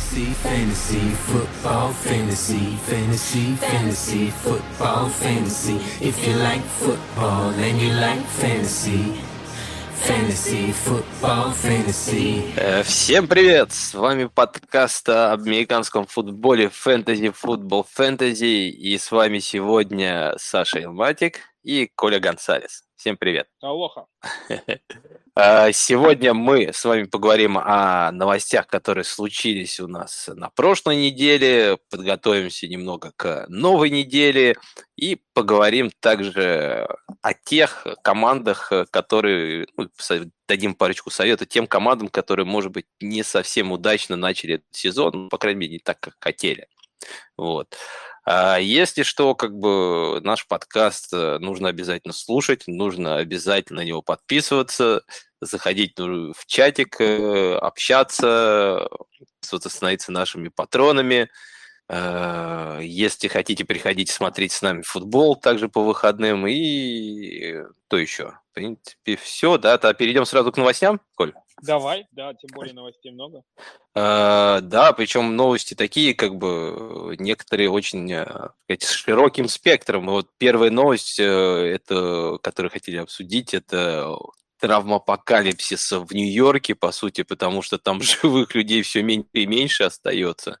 Fantasy, fantasy, football, fantasy, fantasy, fantasy, football, fantasy. If you like football and you like fantasy, fantasy, football, fantasy. Э, Всем привет! С вами подкаст об американском футболе Fantasy Football Fantasy. И с вами сегодня Саша Илматик и Коля Гонсалес. Всем привет! Алоха. А, Сегодня мы с вами поговорим о новостях, которые случились у нас на прошлой неделе, подготовимся немного к новой неделе и поговорим также о тех командах, которые, ну, дадим парочку советов тем командам, которые, может быть, не совсем удачно начали этот сезон, ну, по крайней мере, не так, как хотели. Вот. А Если что, как бы наш подкаст э, нужно обязательно слушать, нужно обязательно на него подписываться, заходить ну, в чатик, э, общаться, становиться нашими патронами. Э, Если хотите, приходите смотреть с нами футбол также по выходным. И то еще. В принципе, все, да. То перейдем сразу к новостям, Коль? Давай, да, тем более новостей много. Э, Да, причем новости такие, как бы некоторые очень э, сказать, с широким спектром. Вот первая новость, э, это, которую хотели обсудить, это травма апокалипсиса в Нью-Йорке, по сути, потому что там живых людей все меньше и меньше остается.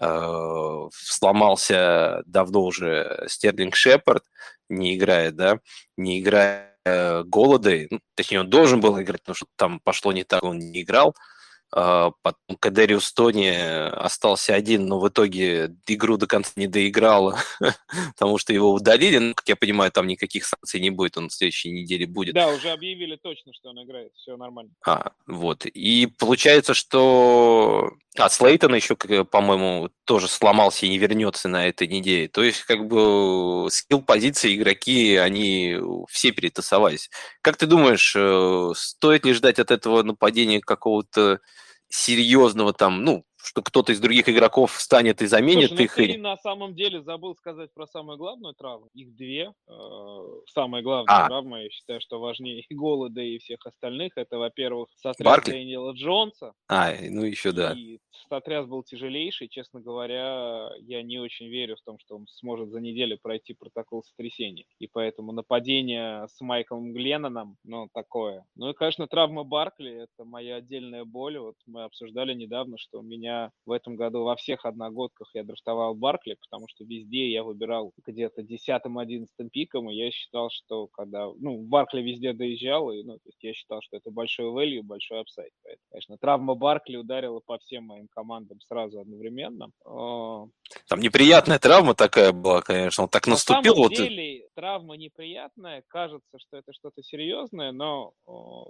Э, Сломался давно уже Стерлинг Шепард, не играет, да, не играя э, Голодой, ну, точнее, он должен был играть, потому что там пошло не так, он не играл. А, Потом Кадериус Тони остался один, но в итоге игру до конца не доиграл, потому что его удалили. Ну, как я понимаю, там никаких санкций не будет, он в следующей неделе будет. Да, уже объявили точно, что он играет, все нормально. А, вот. И получается, что... А, Слейтон еще, по-моему, тоже сломался и не вернется на этой неделе. То есть, как бы, скилл позиции игроки, они все перетасовались. Как ты думаешь, э, стоит ли ждать от этого нападения какого-то серьезного там, ну, что кто-то из других игроков встанет и заменит Слушай, ну их? ты или- на самом деле забыл сказать про самую главную травму. Их две. Э, Самая главная А. травма, я считаю, что важнее и голода, и всех остальных. Это, во-первых, сотряс? Дэниела Джонса. А, ну еще да. И сотряс был тяжелейший. Честно говоря, я не очень верю в том, что он сможет за неделю пройти протокол сотрясения. И поэтому нападение с Майклом Гленноном, ну, такое. Ну и, конечно, травма Баркли — это моя отдельная боль. Вот мы обсуждали недавно, что у меня в этом году во всех одногодках я драфтовал Баркли, потому что везде я выбирал где-то 10-11 пиком, и я считал, что когда... Ну, Баркли везде доезжал, и, ну, то есть я считал, что это большой value, большой апсайд. Поэтому, конечно, травма Баркли ударила по всем моим командам сразу одновременно. Э, Там неприятная травма такая была, конечно. Он так на наступил. самом Вот, деле травма неприятная, кажется, что это что-то серьезное, но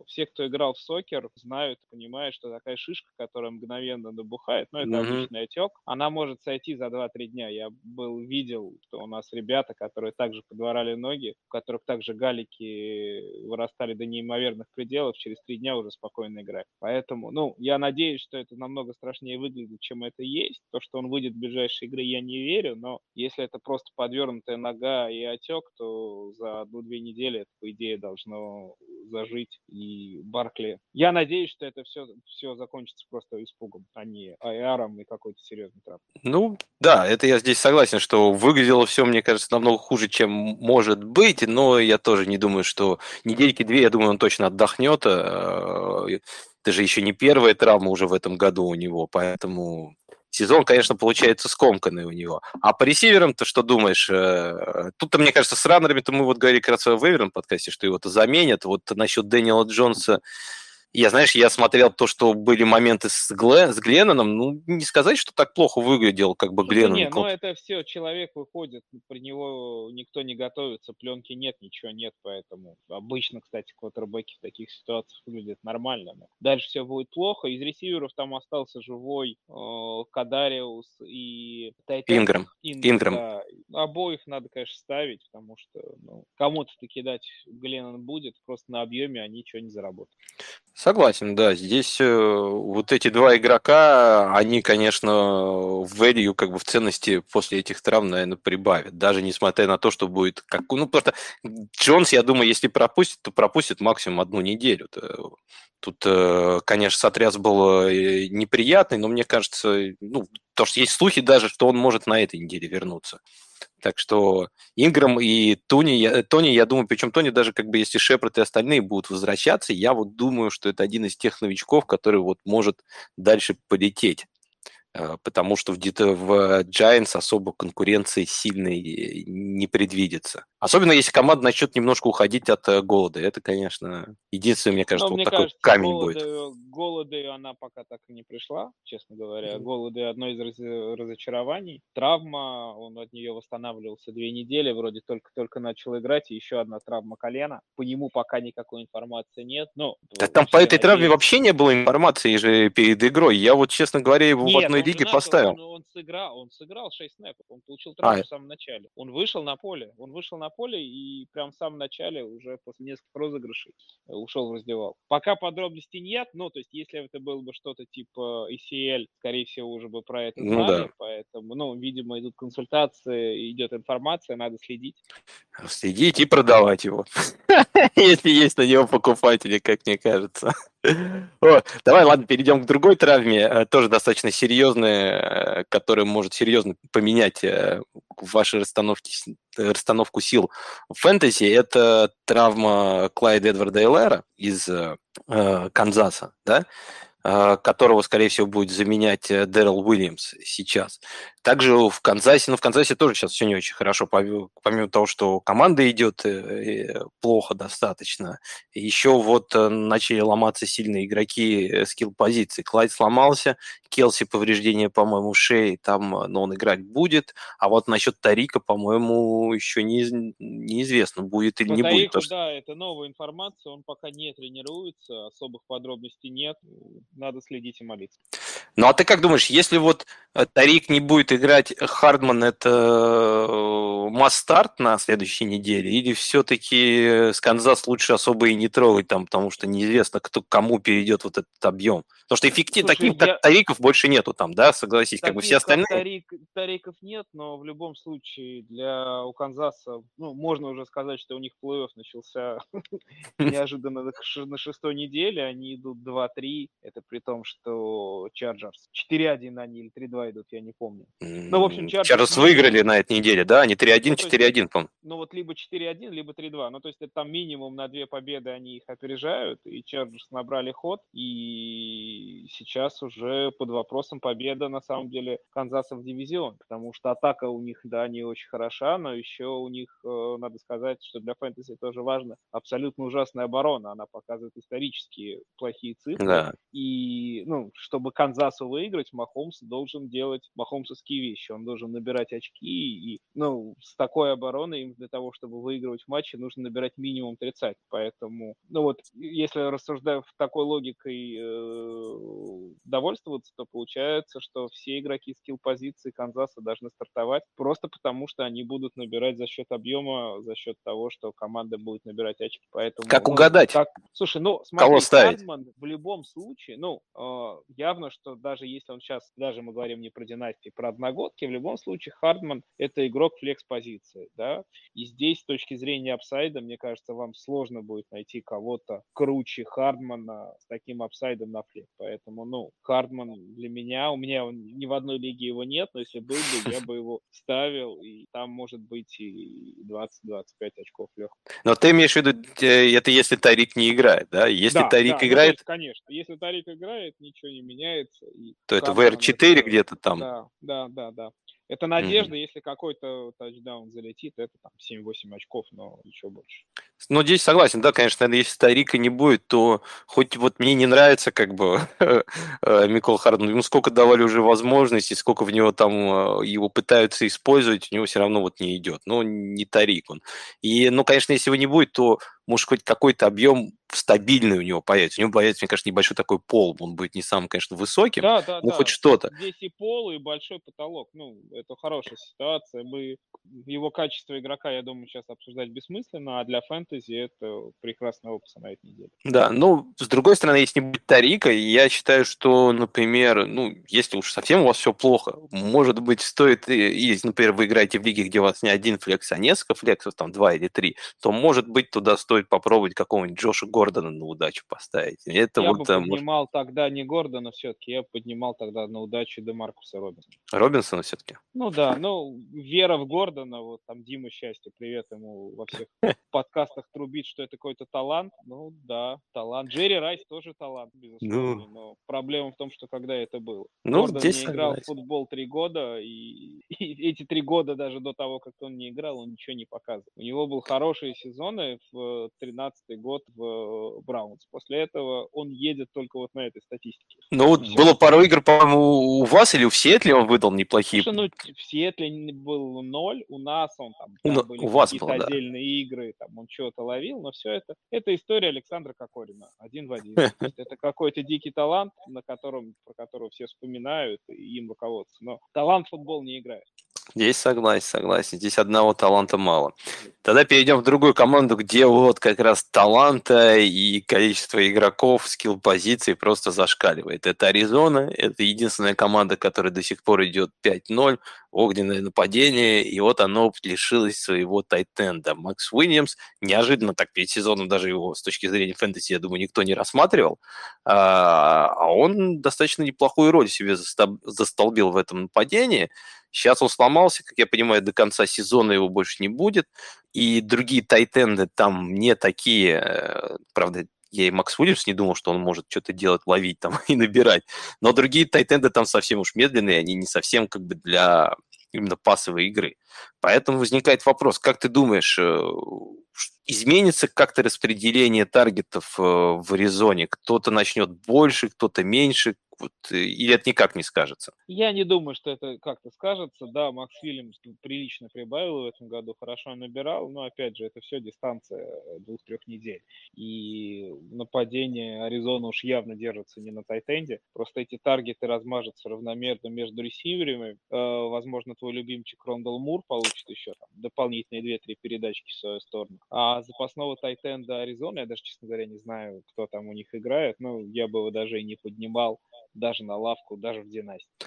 все, кто играл в сокер, знают, понимают, что такая шишка, которая мгновенно набухает, ну это Мгм. обычный отек, она может сойти за 2-3 дня. Я был, видел, что у нас ребята, которые также подворали ноги, у которых также галики вырастали до неимоверных пределов, через 3 дня уже спокойно играть. Поэтому, ну, я надеюсь, что это намного страшнее выглядит, чем это есть. То, что он выйдет в ближайшие игры, я не верю, но если это просто подвернутая нога и отек, то за одну-две недели это, по идее, должно зажить. И Баркли... Я надеюсь, что это все, все закончится просто испугом, а не аэром и какой-то серьезной травмой. Ну, да, это я здесь согласен, что выглядело все, мне кажется, намного хуже, чем может быть, но я тоже не думаю, что недельки-две, я думаю, он точно отдохнет. э, Это же еще не первая травма уже в этом году у него, поэтому сезон, конечно, получается скомканный у него. А по ресиверам-то что думаешь? Э, Тут-то, мне кажется, с раннерами-то мы вот говорили как раз в подкасте, что его-то заменят. Вот насчет Дэниела Джонса я, знаешь, я смотрел то, что были моменты с, Гле- с Гленноном, ну, не сказать, что так плохо выглядел, как бы Слушай, Гленнон. не, ну это все, человек выходит, при него никто не готовится, пленки нет, ничего нет, поэтому обычно, кстати, квотербеки в таких ситуациях выглядят нормально. но Дальше все будет плохо. Из ресиверов там остался живой э, Кадариус и Тайтен. Инграм. Инграм. да. Обоих надо, конечно, ставить, потому что ну, кому-то таки дать Гленнон будет, просто на объеме они ничего не заработают. Согласен, да. Здесь э, вот эти два игрока, они, конечно, в value, как бы в ценности после этих травм, наверное, прибавят. Даже несмотря на то, что будет как... Ну, просто Джонс, я думаю, если пропустит, то пропустит максимум одну неделю. Тут, э, конечно, сотряс был э, неприятный, но мне кажется, ну, то, что есть слухи даже, что он может на этой неделе вернуться. Так что Инграм и Тони, я, Тони, я думаю, причем Тони даже как бы если Шепард и остальные будут возвращаться, я вот думаю, что это один из тех новичков, который вот может дальше полететь. Э, потому что где-то в Giants особо конкуренции сильной не предвидится. Особенно если команда начнет немножко уходить от э, голода. Это, конечно, единственное, мне кажется, Но, вот мне такой кажется, камень голода, будет. Голода она пока так и не пришла, честно говоря. Голоды одно из раз, разочарований. Травма, он от нее восстанавливался две недели, вроде только-только начал играть, и еще одна травма колена. По нему пока никакой информации нет. Но да там по этой травме вообще не было информации же перед игрой. Я вот, честно говоря, его нет, в одной начал, поставил. Он, он, сыграл, он сыграл 6 снэпов, он получил травму а. в самом начале. Он вышел на поле, он вышел на поле и прям в самом начале, уже после нескольких розыгрышей, э, ушел в раздевал. Пока подробностей нет, ну, то есть, если это было бы что-то типа ECL, скорее всего, уже бы про это знали, ну, да. поэтому, ну, видимо, идут консультации, идет информация, надо следить. Следить и продавать его, если есть на него покупатели, как мне кажется. О, давай, ладно, перейдем к другой травме, э, тоже достаточно серьезная, э, которая может серьезно поменять э, ваши расстановки, расстановку сил в фэнтези. Это травма Клайда Эдварда Эллера из э, Канзаса, да? Которого, скорее всего, будет заменять Дэрил Уильямс сейчас. Также в Канзасе, ну в Канзасе тоже сейчас все не очень хорошо, помимо того, что команда идет э, плохо достаточно. Еще вот э, начали ломаться сильные игроки э, скилл-позиции. Клайд сломался, Келси повреждение, по-моему, шеи, там, но он играть будет. А вот насчет Тарика, по-моему, еще не, неизвестно, будет или По не Тарику, будет. Да, это новая информация, он пока не тренируется, особых подробностей нет, надо следить и молиться. Ну а ты как думаешь, если вот Тарик не будет играть Хардман это э, масс-старт на следующей неделе, или все-таки с Канзас лучше особо и не трогать там, потому что неизвестно, кто кому перейдет вот этот объем. Потому что эффектив, таких я... Тариков больше нету там, да, согласись, таких, как бы все остальные. Тарик, Тариков нет, но в любом случае для у Канзаса, ну, можно уже сказать, что у них плей-офф начался неожиданно на шестой неделе, они идут 2-3, это при том, что Чарджерс 4-1 они или 3-2 идут, я не помню. Ну, в общем, Чарджерс выиграли на этой неделе, да? Они 3-1, 4-1, ну, по-моему. Ну, вот либо 4-1, либо 3-2. Ну, то есть это там минимум на две победы они их опережают, и Чарджерс набрали ход, и сейчас уже под вопросом победа, на самом деле, Канзаса в дивизион, потому что атака у них, да, не очень хороша, но еще у них, э, надо сказать, что для фэнтези тоже важно, абсолютно ужасная оборона, она показывает исторически плохие цифры, да. и, ну, чтобы Канзасу выиграть, Махомс должен делать махомсовские вещи. Он должен набирать очки, и, ну, с такой обороной им для того, чтобы выигрывать матчи, нужно набирать минимум 30. Поэтому, ну вот, если рассуждаю в такой логикой э, довольствоваться, то получается, что все игроки skill-позиции Канзаса должны стартовать просто потому, что они будут набирать за счет объема, за счет того, что команда будет набирать очки. Поэтому, как ну, угадать? Как... Слушай, ну, смотри, Кого ставить? Хардман в любом случае, ну, э, явно, что даже если он сейчас, даже мы говорим не про династии, про одногодки, в любом случае Хардман – это игрок flex-позиции, да, и здесь с точки зрения upside а, мне кажется, вам сложно будет найти кого-то круче Хардмана с таким upside ом на flex, поэтому, ну, Хардман для меня, у меня ни в одной лиге его нет, но если был бы, я бы его ставил, и там может быть и 20-25 очков легко. Но ты имеешь в виду, это если Тарик не играет, да? Если да, Тарик да, играет... Ну, есть, конечно, если Тарик играет, ничего не меняется. И то это VR4 где-то там? Да, да, да, да. Это надежда, mm-hmm. если какой-то тачдаун залетит, это там 7-8 очков, но еще больше. Ну, здесь согласен, да, конечно, если старика не будет, то хоть вот мне не нравится как бы э, Микол Харден, ему сколько давали уже возможностей, сколько в него там э, его пытаются использовать, у него все равно вот не идет, ну, не Тарик он. И, ну, конечно, если его не будет, то может, хоть какой-то объем стабильный у него появится. У него появится, мне кажется, небольшой такой пол. Он будет не самым, конечно, высоким, да, да, но да. хоть что-то. Здесь и пол, и большой потолок. Ну, это хорошая ситуация. Мы его качество игрока, я думаю, сейчас обсуждать бессмысленно, а для фэнтези это прекрасная опция на этой неделе. Да, ну, с другой стороны, если не будет Тарика, я считаю, что, например, ну, если уж совсем у вас все плохо, может быть, стоит, если, например, вы играете в лиге, где у вас не один флекс, а несколько флексов, там, два или три, то, может быть, туда стоит попробовать какого-нибудь Джоша Гордона на удачу поставить. Это я вот, бы поднимал может... тогда не Гордона все-таки, я поднимал тогда на удачу Демаркуса Робинсона. Робинсона все-таки? Ну да, ну, вера в Гордона, вот там Дима Счастье, привет ему во всех подкастах трубит, что это какой-то талант. Ну да, талант. Джерри Райс тоже талант, безусловно, ну... но проблема в том, что когда это было. Ну, Гордон здесь не играл в футбол три года, и, и эти три года даже до того, как он не играл, он ничего не показывал. У него был хорошие сезоны в 13 год в Браунс. После этого он едет только вот на этой статистике. Ну, вот было пару игр, по-моему, у вас или в Сиэтле он выдал неплохие. Слушай, ну, в Сиэтле был ноль, у нас он там, там у, были у вас был, отдельные да. игры, там он что-то ловил, но все это, это история Александра Кокорина, один в один. Это какой-то дикий талант, на котором, про которого все вспоминают и им руководствуются. Но талант футбол не играет. Здесь согласен, согласен. Здесь одного таланта мало. Тогда перейдем в другую команду, где вот как раз таланта и количество игроков, скилл позиций просто зашкаливает. Это Аризона, это единственная команда, которая до сих пор идет 5-0, огненное нападение, и вот оно лишилось своего тайтенда. Макс Уильямс неожиданно так перед сезоном даже его с точки зрения фэнтези, я думаю, никто не рассматривал, а, а он достаточно неплохую роль себе застолбил в этом нападении. Сейчас он сломался, как я понимаю, до конца сезона его больше не будет. И другие тайтенды там не такие, э, правда, я и Макс Уильямс не думал, что он может что-то делать, ловить там и набирать. Но другие тайтенды там совсем уж медленные, они не совсем как бы для именно пасовой игры. Поэтому возникает вопрос, как ты думаешь, э, изменится как-то распределение таргетов э, в Аризоне? Кто-то начнет больше, кто-то меньше, вот, э, или это никак не скажется? Я не думаю, что это как-то скажется. Да, Макс Вильямс прилично прибавил в этом году, хорошо набирал, но опять же, это все дистанция двух-трех недель. И нападение Аризона уж явно держится не на тайтенде. Просто эти таргеты размажутся равномерно между ресиверами. Э, возможно, твой любимчик Рондал Мур получит еще там, дополнительные две-три передачки в свою сторону. А запасного тайтенда Аризона, я даже, честно говоря, не знаю, кто там у них играет. Ну, я бы его даже и не поднимал даже на лавку, даже в династии.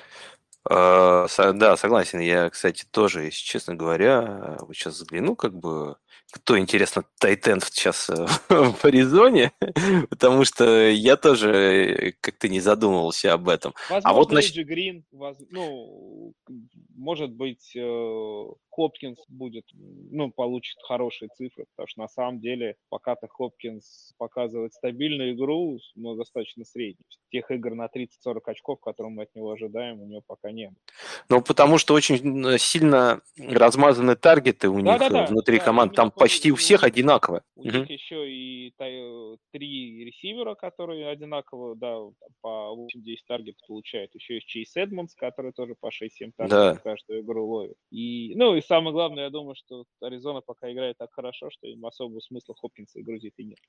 А, да, согласен. Я, кстати, тоже, если честно говоря, вот сейчас взгляну, как бы, кто, интересно, Тайтенд сейчас э, в Аризоне, потому что я тоже э, как-то не задумывался об этом. Возможно, а вот, значит... Грин, ну, может быть, э, Хопкинс будет, ну, получит хорошие цифры, потому что на самом деле пока-то Хопкинс показывает стабильную игру, но достаточно среднюю. Тех игр на 30-40 очков, которые мы от него ожидаем, у него пока нет. Ну, потому что очень сильно размазаны таргеты у да, них да, да, внутри да, команд. Там почти у всех одинаково. У угу. них еще и три ресивера, которые одинаково, да, по 8-10 таргетов получают. Еще есть Чейз Эдмонс, который тоже по 6-7 таргетов да. каждую игру ловит. И, ну, и самое главное, я думаю, что Аризона пока играет так хорошо, что им особого смысла Хопкинса и грузить и нет.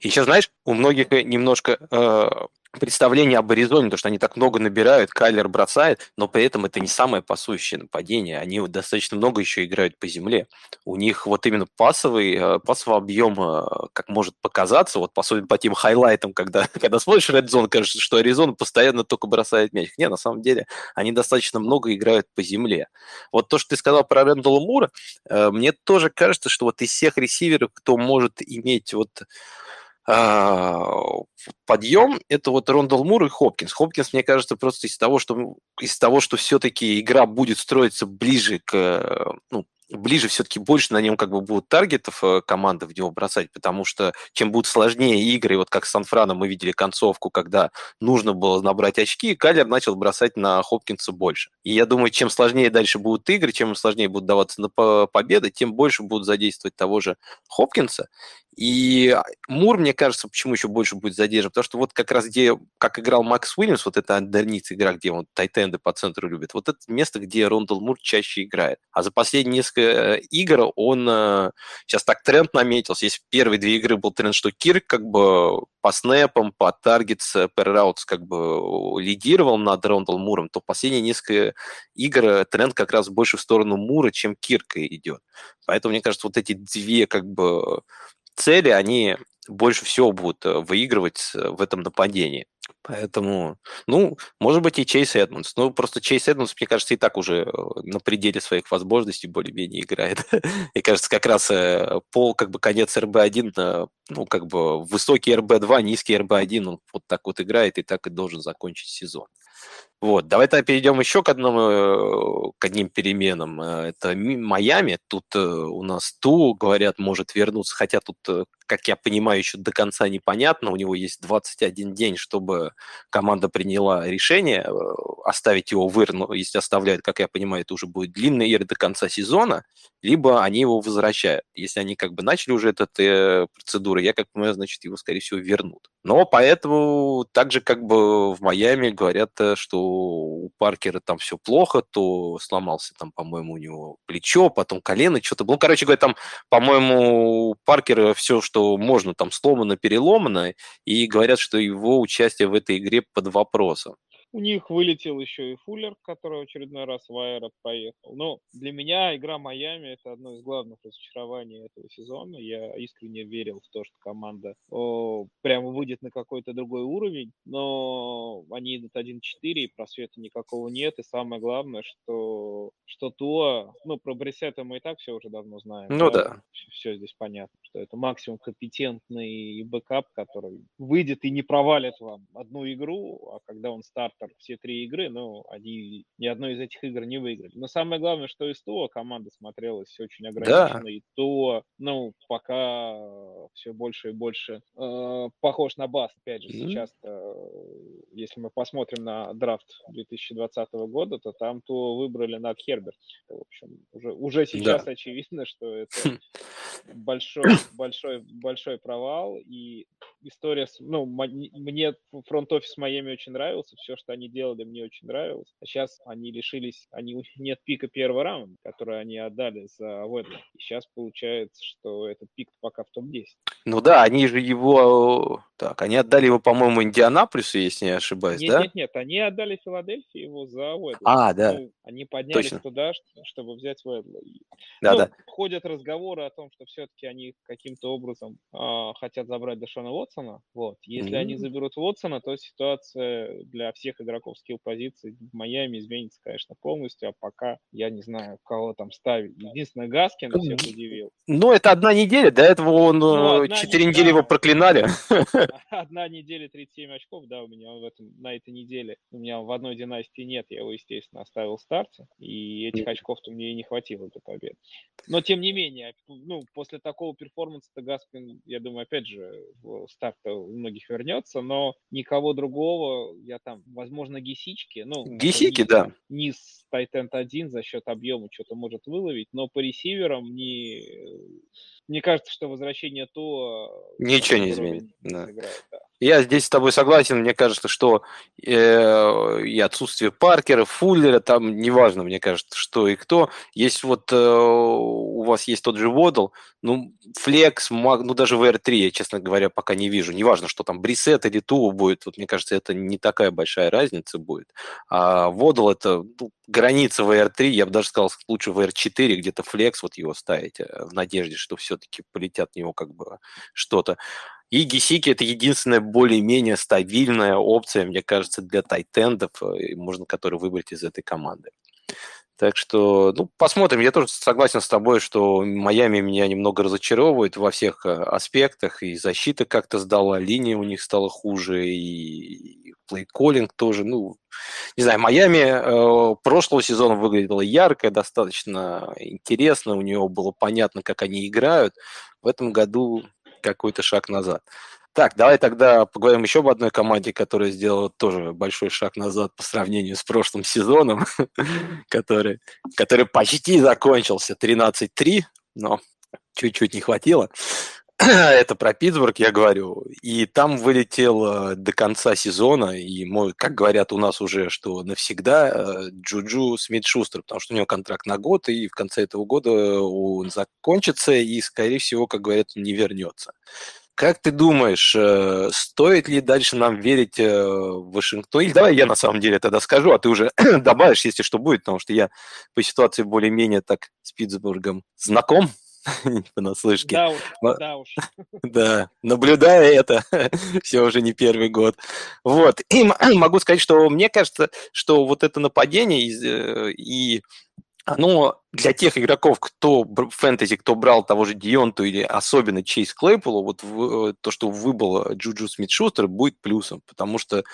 И сейчас, знаешь, у многих немножко э, представление об Аризоне, то, что они так много набирают, Кайлер бросает, но при этом это не самое пасующее нападение. Они достаточно много еще играют по земле. У них вот именно пасовый, э, пасовый объем, э, как может показаться, вот по, по тем хайлайтам, когда, когда смотришь Red Zone, кажется, что Аризона постоянно только бросает мяч. Не, на самом деле, они достаточно много играют по земле. Вот то, что ты сказал про Рэндалла Мура, э, мне тоже кажется, что вот из всех ресиверов, кто может иметь вот а, подъем это вот Рондал Мур и Хопкинс. Хопкинс, мне кажется, просто из того, что из того, что все-таки игра будет строиться ближе к ну, ближе все-таки больше на нем как бы будут таргетов э, команды в него бросать, потому что чем будут сложнее игры, вот как с Санфраном мы видели концовку, когда нужно было набрать очки, Калер начал бросать на Хопкинса больше. И я думаю, чем сложнее дальше будут игры, чем сложнее будут даваться на победы, тем больше будут задействовать того же Хопкинса. И Мур, мне кажется, почему еще больше будет задержан, потому что вот как раз где, как играл Макс Уильямс, вот эта андерниц игра, где он тайтенды по центру любит, вот это место, где Рондал Мур чаще играет. А за последние несколько э, игр он сейчас так тренд наметился. Если первые две игры был тренд, что Кирк как бы по snap ам, по targets, per routes как бы лидировал над Рондал Муром, то последние несколько игр тренд как раз больше в сторону Мура, чем Кирка идет. Поэтому, мне кажется, вот эти две как бы цели, они больше всего будут э, выигрывать в этом нападении. Поэтому, ну, может быть, и Чейз Эдмонс. Ну, просто Чейз Эдмонс, мне кажется, и так уже э, на пределе своих возможностей более-менее играет. И кажется, как раз э, пол, как бы, конец РБ-1, ну, как бы, высокий РБ-2, низкий РБ-1, он вот так вот играет и так и должен закончить сезон. Вот, давай тогда перейдем еще к одному, к одним переменам. Это Майами. Тут у нас Ту, говорят, может вернуться, хотя тут как я понимаю, еще до конца непонятно. У него есть 21 день, чтобы команда приняла решение э, оставить его в ИР. Но если оставляют, как я понимаю, это уже будет длинный ИР до конца сезона, либо они его возвращают. Если они как бы начали уже эту э, процедуру, я как понимаю, значит, его, скорее всего, вернут. Но поэтому так же, как бы в Майами говорят, что у Паркера там все плохо, то сломался там, по-моему, у него плечо, потом колено, что-то. Ну, короче говоря, там, по-моему, у Паркера все, что можно там сломано, переломано, и говорят, что его участие в этой игре под вопросом. У них вылетел еще и Фуллер, который в очередной раз в IR поехал. Но для меня игра Майами – это одно из главных разочарований этого сезона. Я искренне верил в то, что команда о, прямо выйдет на какой-то другой уровень, но они идут 1-4, и просвета никакого нет. И самое главное, что, что то, ну, про Брисета мы и так все уже давно знаем. Ну да. Все, все здесь понятно, что это максимум компетентный backup, который выйдет и не провалит вам одну игру, а когда он старт там, все три игры, но они ни одной из этих игр не выиграли. Но самое главное, что без Туа команда смотрелась очень ограниченно, да. и ТО, ну, пока все больше и больше э, похож на Баст. Опять же, mm-hmm. сейчас, э, если мы посмотрим на драфт 2020 года, то там ТО выбрали над Херберт. В общем, уже, уже сейчас да. очевидно, что это большой, большой, большой провал, и история, ну, мне фронт-офис Майами очень нравился, все, что они делали, мне очень нравилось. А сейчас они лишились, они нет пика первого раунда, который они отдали за Уэдла. И сейчас получается, что этот пик пока в топ-10. Ну да, они же его... Так, они отдали его, по-моему, Индианаполису, если не ошибаюсь, нет, да? Нет, нет, они отдали Филадельфии его за Уэдла. А, да. Ну, они поднялись Точно. туда, чтобы взять Уэдла. Да, ну, да. Ходят разговоры о том, что все-таки они каким-то образом э, хотят забрать Дэшона Уотсона. Вот. Если mm-hmm. они заберут Уотсона, то ситуация для всех игроков скилл позиций в Майами изменится, конечно, полностью, а пока я не знаю, кого там ставить. Единственное, Гаскин всех удивил. Ну, это одна неделя, до этого он ну, 4 э, недели его проклинали. Одна неделя, 37 очков, да, у меня в этом, на этой неделе. У меня в одной династии нет, я его, естественно, оставил в старте, и этих очков-то мне и не хватило для победы. Но, тем не менее, ну, после такого перформанса-то Гаскин, я думаю, опять же, в старт у многих вернется, но никого другого я там, возможно, Гисички, ну... Гисики, да. Низ Тайтенд 1 за счет объема что-то может выловить, но по ресиверам не... Мне кажется, что возвращение то... Ничего не изменит. Да. Играет, да. Я здесь с тобой согласен. Мне кажется, что э, и отсутствие Паркера, Фуллера, там неважно, мне кажется, что и кто. Есть вот э, у вас есть тот же Водл, ну, Флекс, ну, даже в R3, я, честно говоря, пока не вижу. Неважно, что там Брисет или Тува будет. Вот, мне кажется, это не такая большая разница будет. А Водл это ну, граница в R3, я бы даже сказал, лучше в R4, где-то Флекс вот его ставить, э, в надежде, что все-таки полетят в него как бы что-то. И Гисики это единственная более-менее стабильная опция, мне кажется, для тайтендов, э, можно который выбрать из этой команды. Так что, ну, посмотрим. Я тоже согласен с тобой, что Майами меня немного разочаровывает во всех э, аспектах. И защита как-то сдала, линия у них стала хуже, и плейколлинг тоже. Ну, не знаю, Майами э, прошлого сезона выглядела ярко, достаточно интересно. У него было понятно, как они играют. В этом году какой-то шаг назад. Так, давай тогда поговорим еще об одной команде, которая сделала тоже большой шаг назад по сравнению с прошлым сезоном, который, который почти закончился 13-3, но чуть-чуть не хватило. это про Питтсбург я говорю. И там вылетел до конца сезона, и, мой, как говорят у нас уже, что навсегда Джуджу Смит-Шустер, потому что у него контракт на год, и в конце этого года он закончится, и, скорее всего, как говорят, не вернется. Как ты думаешь, э, стоит ли дальше нам верить э, в Вашингтон? Или давай я на самом деле тогда скажу, а ты уже добавишь, если что будет, потому что я по ситуации более-менее так с Питтсбургом знаком понаслышке. Да уж, да уж. Да, наблюдая это, все уже не первый год. Вот, и могу сказать, что мне кажется, что вот это нападение э, и, и оно для тех игроков, кто фэнтези, кто брал того же Дионту или особенно Чейз Клейполу, вот в, э, то, что выбыл Джуджу Смит-Шустер, будет плюсом, потому что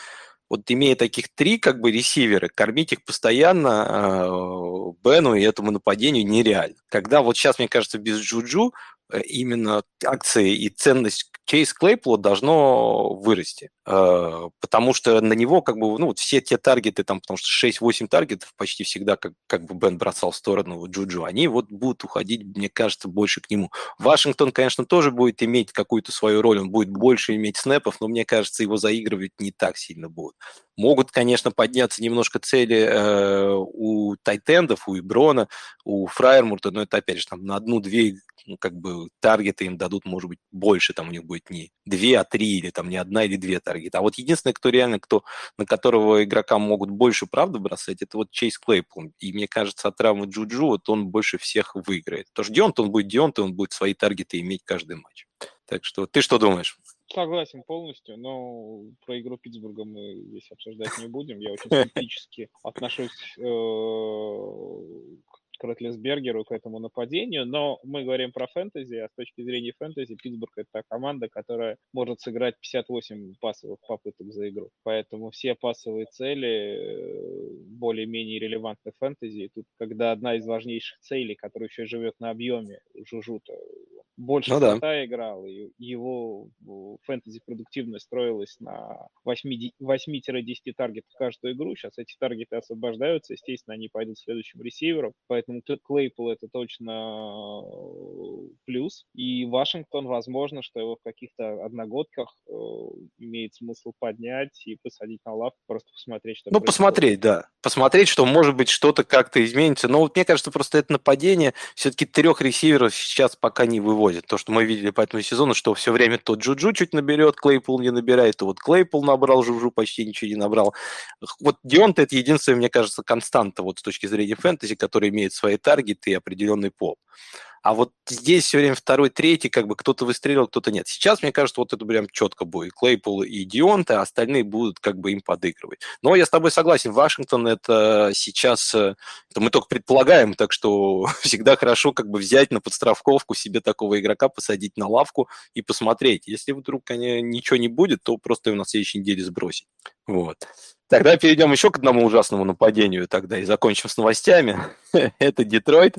вот имея таких три как бы ресивера, кормить их постоянно э, Бену и этому нападению нереально. Когда вот сейчас, мне кажется, без Джуджу Э, именно акции и ценность Чейз Клейпла должно вырасти, потому что на него как бы, ну, вот все те target ы, там, потому что 6-8 target ов почти всегда, как, как бы Бен бросал в сторону Джуджу, они вот будут уходить, мне кажется, больше к нему. Вашингтон, конечно, тоже будет иметь какую-то свою роль, он будет больше иметь snap ов, но мне кажется, его заигрывать не так сильно будут. Могут, конечно, подняться немножко цели э, у tight end ов, у Эброна, у Фрайермурта, но это, опять же, там на одну-две ну, как бы target ы им дадут, может быть, больше, там у них будет не две, а три, или там не одна или две target а. А вот единственное, кто реально, кто, на которого игрока могут больше, правда, бросать, это вот Чейз Клейпл. И мне кажется, от травмы Джуджу вот он больше всех выиграет. Потому что Дионт, он будет Дионт, и он будет свои target ы иметь каждый матч. Так что ты что думаешь? Согласен полностью, но про игру Питтсбурга мы здесь обсуждать не будем. Я очень скептически отношусь э, к Ротлесбергеру, к этому нападению, но мы говорим про фэнтези, а с точки зрения фэнтези Питтсбург это та команда, которая может сыграть 58 пасовых попыток за игру. Поэтому все пасовые цели э, более-менее релевантны фэнтези. И тут, когда одна из важнейших целей, которая еще живет на объеме, Жужута, больше ну, да. играл, и его фэнтези-продуктивность строилась на 8-10 target ов каждую игру. Сейчас эти target ы освобождаются, естественно, они пойдут следующим ресивером, поэтому Клейпл это точно э, плюс. И Вашингтон, возможно, что его в каких-то одногодках э, имеет смысл поднять и посадить на лавку, просто посмотреть, что Ну, происходит. посмотреть, да. Посмотреть, что, может быть, что-то как-то изменится. Но вот мне кажется, просто это нападение все-таки трех ресиверов сейчас пока не выводит. То, что мы видели по этому сезону, что все время тот Джуджу чуть наберет, Клейпул не набирает, то вот Клейпул набрал, Джуджу почти ничего не набрал. Вот Дионта это единственная, мне кажется, константа вот с точки зрения фэнтези, который имеет свои таргеты и определенный пол. А вот здесь все время второй, третий, как бы кто-то выстрелил, кто-то нет. Сейчас, мне кажется, вот это прям четко будет. Клейпул и Дионта, а остальные будут как бы им подыгрывать. Но я с тобой согласен, Вашингтон это сейчас, э, это мы только предполагаем, так что всегда хорошо как бы взять на подстраховку себе такого игрока, посадить на лавку и посмотреть. Если вдруг конечно, ничего не будет, то просто его на следующей неделе сбросить. Вот. Тогда перейдем еще к одному ужасному нападению тогда и закончим с новостями. Это Детройт.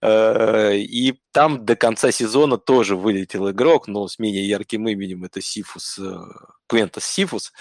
Э, и там до конца сезона тоже вылетел игрок, но с менее ярким именем. Это Сифус, э, Квентас Сифус.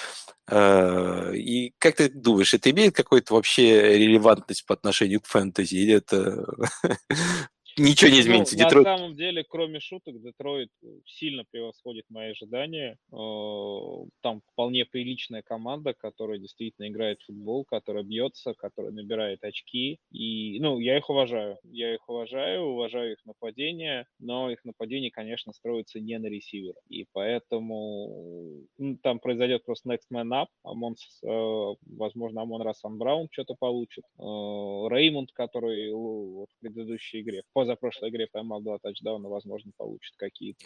Э, и как ты думаешь, это имеет какую-то вообще релевантность по отношению к фэнтези? Или это ничего не ну, изменится. Ну, Детройт... На самом деле, кроме шуток, Детройт сильно превосходит мои ожидания. Э, там вполне приличная команда, которая действительно играет в футбол, которая бьется, которая набирает очки. И, ну, я их уважаю. Я их уважаю, уважаю их нападение, но их нападение, конечно, строится не на ресивера. И поэтому ну, там произойдет просто next man up. Амон, э, возможно, Амон Рассан Браун что-то получит. Э, Реймонд, который в предыдущей игре, в позапрошлой игре поймал два тачдауна, возможно, получит какие-то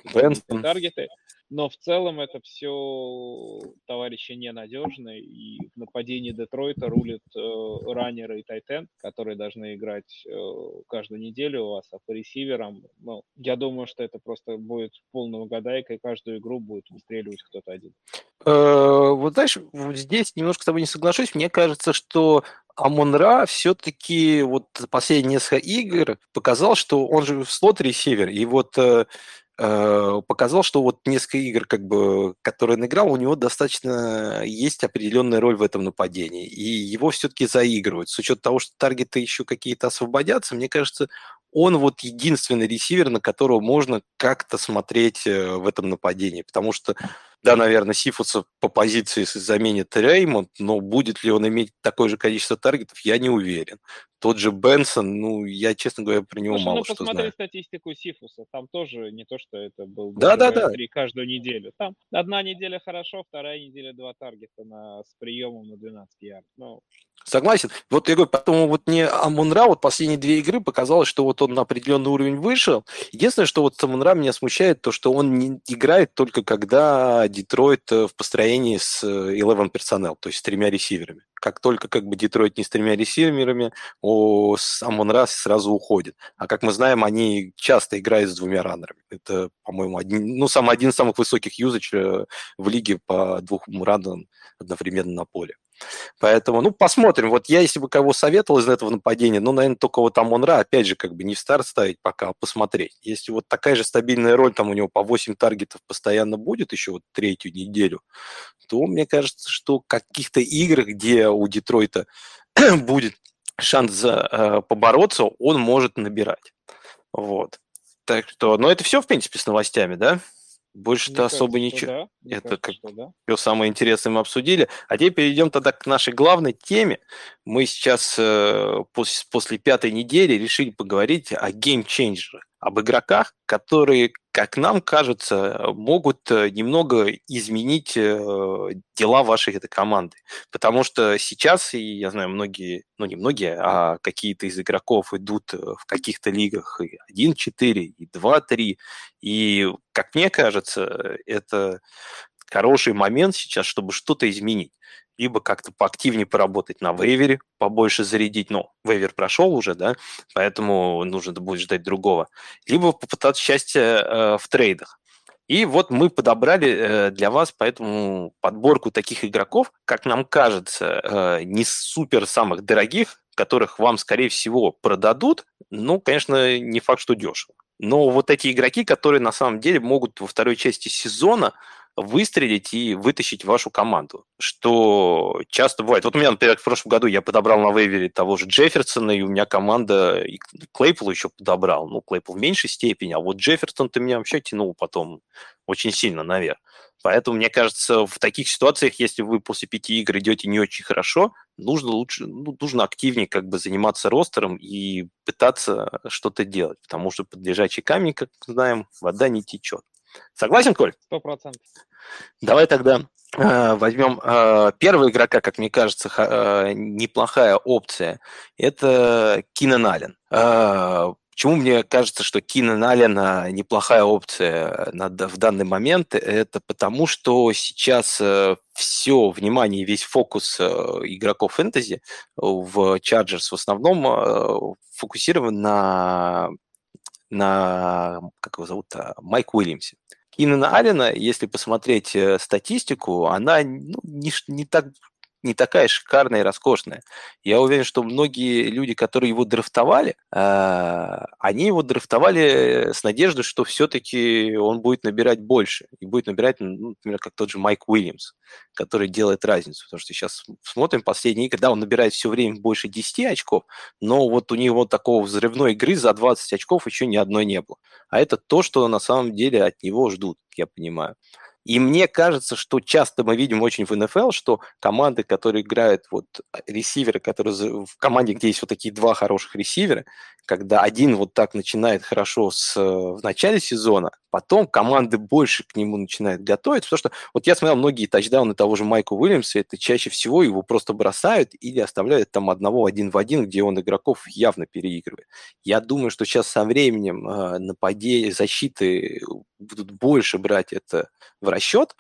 таргеты. Но в целом это все товарищи ненадежные, и в нападении Детройта рулят э, раннеры и тайтен, которые должны играть э, каждую неделю у вас, а по ресиверам, ну, я думаю, что это просто будет полная угадайка, и каждую игру будет выстреливать кто-то один. Э, вот знаешь, здесь немножко с тобой не соглашусь. Мне кажется, что Амон-Ра все-таки вот последние несколько игр показал, что он же слот-ресивер, и вот э, э, показал, что вот несколько игр, как бы, которые он играл, у него достаточно есть определенная роль в этом нападении, и его все-таки заигрывают. С учетом того, что таргеты еще какие-то освободятся, мне кажется, он вот единственный ресивер, на которого можно как-то смотреть э, в этом нападении, потому что да, наверное, Сифуса по позиции заменит Реймонд, но будет ли он иметь такое же количество таргетов, я не уверен. Тот же Бенсон, ну, я, честно говоря, про него Слушай, мало ну, что посмотри знаю. статистику Сифуса, там тоже не то, что это был да, да, да. каждую неделю. Там одна неделя хорошо, вторая неделя два таргета на, с приемом на 12 ярд. Ну, Согласен. Вот я говорю, поэтому вот мне Амунра вот последние две игры показалось, что вот он на определенный уровень вышел. Единственное, что вот Амунра меня смущает, то, что он не играет только когда Детройт э, в построении с 11 персонал, то есть с тремя ресиверами. Как только как бы Детройт не с тремя ресиверами, о, Амунра сразу уходит. А как мы знаем, они часто играют с двумя раннерами. Это, по-моему, один, ну, сам, один из самых высоких юзач э, в лиге по двум раннерам одновременно на поле. Поэтому, ну, посмотрим. Вот я, если бы кого советовал из этого нападения, ну, наверное, только вот Амонра, опять же, как бы не в старт ставить пока, а посмотреть. Если вот такая же стабильная роль, там у него по 8 таргетов постоянно будет еще вот третью неделю, то мне кажется, что каких-то играх, где у Детройта будет шанс э, побороться, он может набирать. Вот. Так что, ну, это все, в принципе, с новостями, да? Больше-то особо ничего. Да. Это кажется, как да. все самое интересное мы обсудили. А теперь перейдем тогда к нашей главной теме. Мы сейчас э, после, после пятой недели решили поговорить о геймченджерах об игроках, которые, как нам кажется, могут э, немного изменить э, дела вашей этой команды. Потому что сейчас, и я знаю, многие, ну не многие, а какие-то из игроков идут э, в каких-то лигах и 1-4, и 2-3. И, как мне кажется, это хороший момент сейчас, чтобы что-то изменить либо как-то поактивнее поработать на вейвере, побольше зарядить, ну, вейвер прошел уже, да, поэтому нужно будет ждать другого, либо попытаться счастье э, в трейдах. И вот мы подобрали э, для вас поэтому подборку таких игроков, как нам кажется, э, не супер самых дорогих, которых вам, скорее всего, продадут, ну, конечно, не факт, что дешево. Но вот эти игроки, которые на самом деле могут во второй части сезона выстрелить и вытащить вашу команду, что часто бывает. Вот у меня, например, в прошлом году я подобрал на вейвере того же Джефферсона, и у меня команда и Клейпл еще подобрал. Ну, Клейпл в меньшей степени, а вот Джефферсон-то меня вообще тянул потом очень сильно наверх. Поэтому, мне кажется, в таких ситуациях, если вы после пяти игр идете не очень хорошо, нужно лучше, ну, нужно активнее как бы заниматься ростером и пытаться что-то делать, потому что под лежачий камень, как знаем, вода не течет. Согласен, Коль? Сто процентов. Давай тогда э, возьмем э, первого игрока, как мне кажется, э, неплохая опция. Это Кинан Аллен. Э, Почему мне кажется, что Кинан Аллен э, неплохая опция на, в данный момент? Это потому, что сейчас э, все внимание, весь фокус э, игроков фэнтези в Chargers в основном фокусирован на, на как его зовут, Майк Уильямсе. Кинана Алина, если посмотреть э, статистику, она ну, не, не так не такая шикарная и роскошная. Я уверен, что многие люди, которые его драфтовали, а, они его драфтовали с надеждой, что все-таки он будет набирать больше. И будет набирать, ну, например, как тот же Майк Уильямс, который делает разницу. Потому что сейчас смотрим последние игры, да, он набирает все время больше 10 очков, но вот у него такого взрывной игры за 20 очков еще ни одной не было. А это то, что на самом деле от него ждут, я понимаю. И мне кажется, что часто мы видим очень в НФЛ, что команды, которые играют вот а, ресиверы, которые в команде, где есть вот такие два хороших ресивера, когда один вот так начинает хорошо с, в начале сезона, потом команды больше к нему начинают готовиться, потому что вот я смотрел многие тачдауны того же Майка Уильямса, это чаще всего его просто бросают или оставляют там одного один в один, где он игроков явно переигрывает. Я думаю, что сейчас со временем э, нападения, защиты будут больше брать это в расчет,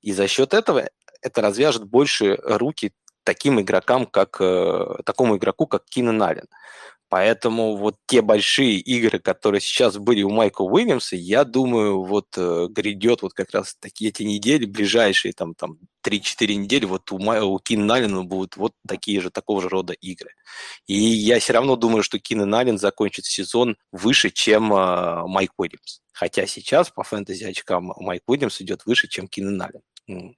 и за счет этого это развяжет больше руки таким игрокам, как э, такому игроку, как Кинан Аллен. Поэтому вот те большие игры, которые сейчас были у Майкла Уильямса, я думаю, вот э, грядет вот как раз такие эти недели, ближайшие там, там 3-4 недели, вот у, у Налина будут вот такие же, такого же рода игры. И я все равно думаю, что Кина Налин закончит сезон выше, чем э, Майк Уильямс. Хотя сейчас по фэнтези очкам Майк Уильямс идет выше, чем Кина Налин.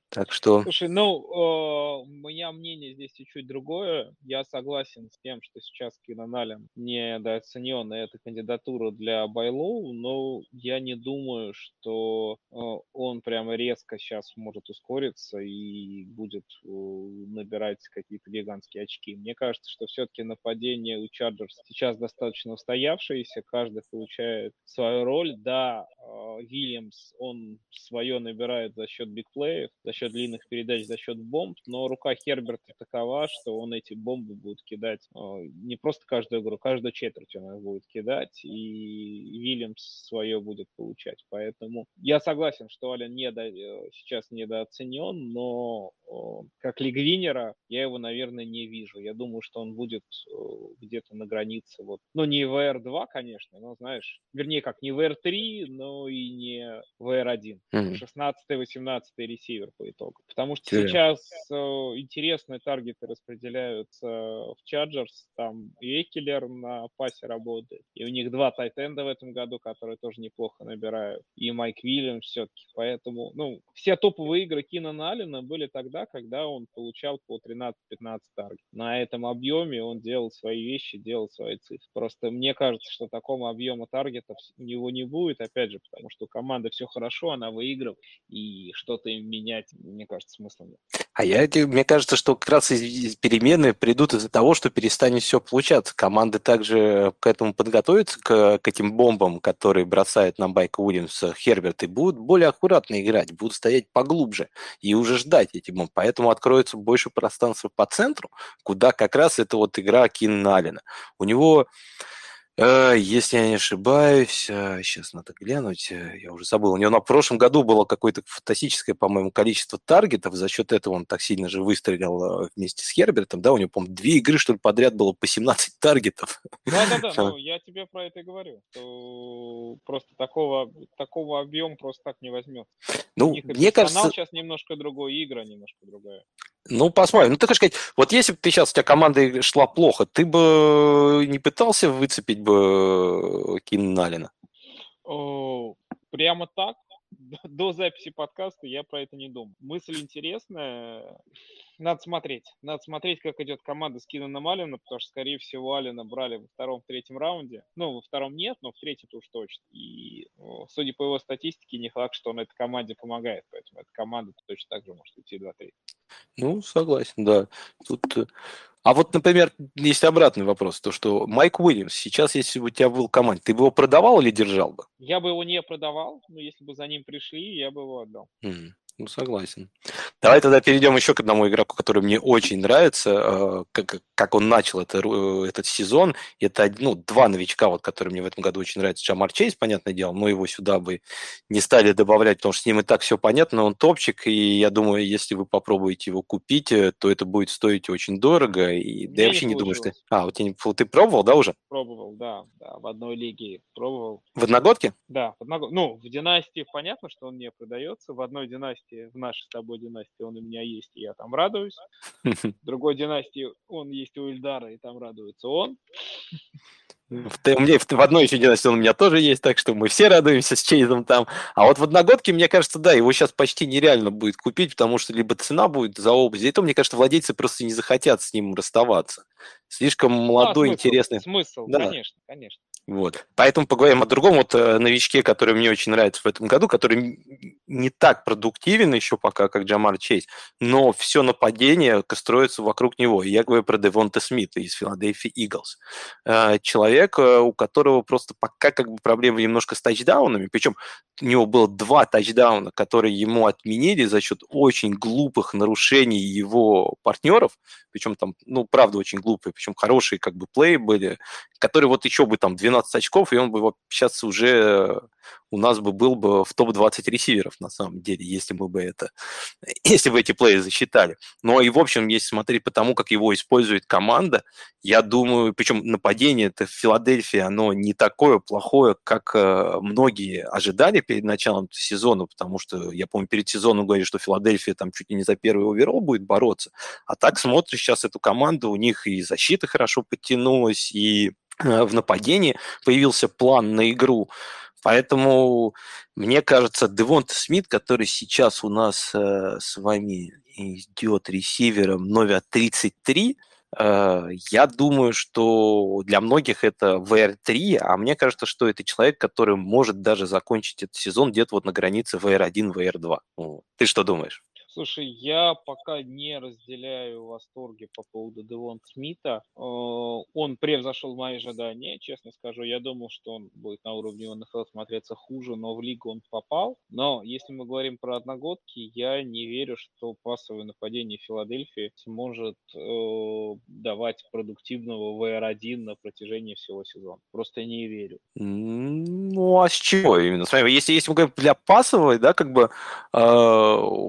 Так что... Слушай, ну, э, у меня мнение здесь чуть-чуть другое. Я согласен с тем, что сейчас Кинан Аллен недооценен, и это кандидатура для Байлоу, но я не думаю, что э, он прямо резко сейчас может ускориться и будет э, набирать какие-то гигантские очки. Мне кажется, что все-таки нападение у Чарджерс сейчас достаточно устоявшееся, каждый получает свою роль. Да, Вильямс, он свое набирает за счет бигплеев, за счет длинных передач, за счет бомб, но рука Херберта такова, что он эти бомбы будет кидать э, не просто каждую игру, каждую четверть он их будет кидать, и Вильямс свое будет получать. Поэтому я согласен, что Ален не до, э, сейчас недооценен, но как лигвинера я его, наверное, не вижу. Я думаю, что он будет где-то на границе. Вот. Ну, не VR2, конечно, но, знаешь, вернее, как не VR3, но и не VR1. Mm-hmm. 16-18 ресивер по итогу. Потому что yeah. сейчас э, интересные таргеты распределяются в Chargers. Там Экелер на пасе работает. И у них два тайтенда в этом году, которые тоже неплохо набирают. И Майк Вильямс все-таки. Поэтому, ну, все топовые игры Кинана Аллена были тогда, когда он получал по 13-15 таргетов. На этом объеме он делал свои вещи, делал свои цифры. Просто мне кажется, что такого объема таргетов у него не будет, опять же, потому что у команды все хорошо, она выигрывает, и что-то им менять, мне кажется, смысла нет. А я, мне кажется, что как раз перемены придут из-за того, что перестанет все получаться. Команды также к этому подготовятся, к, к этим бомбам, которые бросает на Байка Уильямс Херберт, и будут более аккуратно играть, будут стоять поглубже и уже ждать эти бомбы. Поэтому откроется больше пространства по центру, куда как раз это вот игра Кин Налина. У него если я не ошибаюсь, сейчас э, надо глянуть, э, я уже забыл. У него на прошлом году было какое-то фантастическое, по-моему, количество таргетов. За счет этого он так сильно же выстрелил вместе с Хербертом. Да, у него, по-моему, две игры, что ли, подряд было по 17 таргетов. Да-да-да, ну, я тебе про это и говорю. Просто такого, такого объема просто так не возьмет. Ну, мне кажется... сейчас немножко другой, игра немножко другая. Ну, посмотрим. Ну, ты хочешь сказать, вот если бы ты сейчас, у тебя команда шла плохо, ты бы не пытался выцепить бы Кин Налина? Прямо так? До записи подкаста я про это не думал. Мысль интересная. Надо смотреть. Надо смотреть, как идет команда с Кинаном Алина, потому что, скорее всего, Алина брали во втором-третьем раунде. Ну, во втором нет, но в третьем-то уж точно. И, судя по его статистике, не факт, что он этой команде помогает. Поэтому эта команда точно так же может идти 2-3. Ну, согласен, да. Тут... А вот, например, есть обратный вопрос, то что Майк Уильямс, сейчас, если бы у тебя был команд, ты бы его продавал или держал бы? Я бы его не продавал, но если бы за ним пришли, я бы его отдал. Mm. Ну, согласен. Давай тогда перейдем еще к одному игроку, который мне очень нравится, э, как, как он начал это, э, этот сезон. Это ну, два новичка, вот, которые мне в этом году очень нравятся. Джамар Чейз, понятное дело, но его сюда бы не стали добавлять, потому что с ним и так все понятно, он топчик, и я думаю, если вы попробуете его купить, э, то это будет стоить очень дорого. И, да я вообще не, не думаю, что... А, вот ты, ты пробовал, да, уже? Пробовал, да, да, в одной лиге пробовал. В одногодке? Да, в одногодке. Ну, в династии понятно, что он не продается, в одной династии династии, в нашей с тобой династии он у меня есть, и я там радуюсь. В другой династии он есть у Ильдара, и там радуется он. В, мне, в, в одной еще династии он у меня тоже есть, так что мы все радуемся с Чейзом там. А вот в одногодке, мне кажется, да, его сейчас почти нереально будет купить, потому что либо цена будет за оба, и то, мне кажется, владельцы просто не захотят с ним расставаться. Слишком молодой, а, смысл, интересный. Смысл, да. конечно, конечно. Вот. Поэтому поговорим о другом вот э, новичке, который мне очень нравится в этом году, который не так продуктивен еще пока, как Джамар Чейз, но все нападение строится вокруг него. я говорю про Девонта Смита из Филадельфии Иглс. Э, человек, э, у которого просто пока как бы проблемы немножко с тачдаунами, причем у него было два тачдауна, которые ему отменили за счет очень глупых нарушений его партнеров, причем там, ну, правда, очень глупые, причем хорошие как бы плей были, которые вот еще бы там 12 очков, и он бы сейчас уже у нас бы был бы в топ-20 ресиверов, на самом деле, если бы это, если бы эти плеи засчитали. Но и, в общем, если смотреть по тому, как его использует команда, я думаю, причем нападение это в Филадельфии, оно не такое плохое, как э, многие ожидали перед началом сезона, потому что, я помню, перед сезоном говорили, что Филадельфия там чуть ли не за первый оверолл будет бороться, а так смотришь сейчас эту команду, у них и защита хорошо подтянулась, и э, в нападении появился план на игру. Поэтому, мне кажется, Девонта Смит, который сейчас у нас э, с вами идет ресивером номер 33, э, я думаю, что для многих это VR3, а мне кажется, что это человек, который может даже закончить этот сезон где-то вот на границе VR1, VR2. Ты что думаешь? Слушай, я пока не разделяю восторги по поводу Девон Смита. Э, он превзошел мои ожидания, честно скажу. Я думал, что он будет на уровне НФЛ смотреться хуже, но в лигу он попал. Но если мы говорим про одногодки, я не верю, что пасовое нападение Филадельфии сможет э, давать продуктивного VR1 на протяжении всего сезона. Просто не верю. Ну, а с чего именно? Смотри, если, если мы говорим для пасовой, да, как бы э,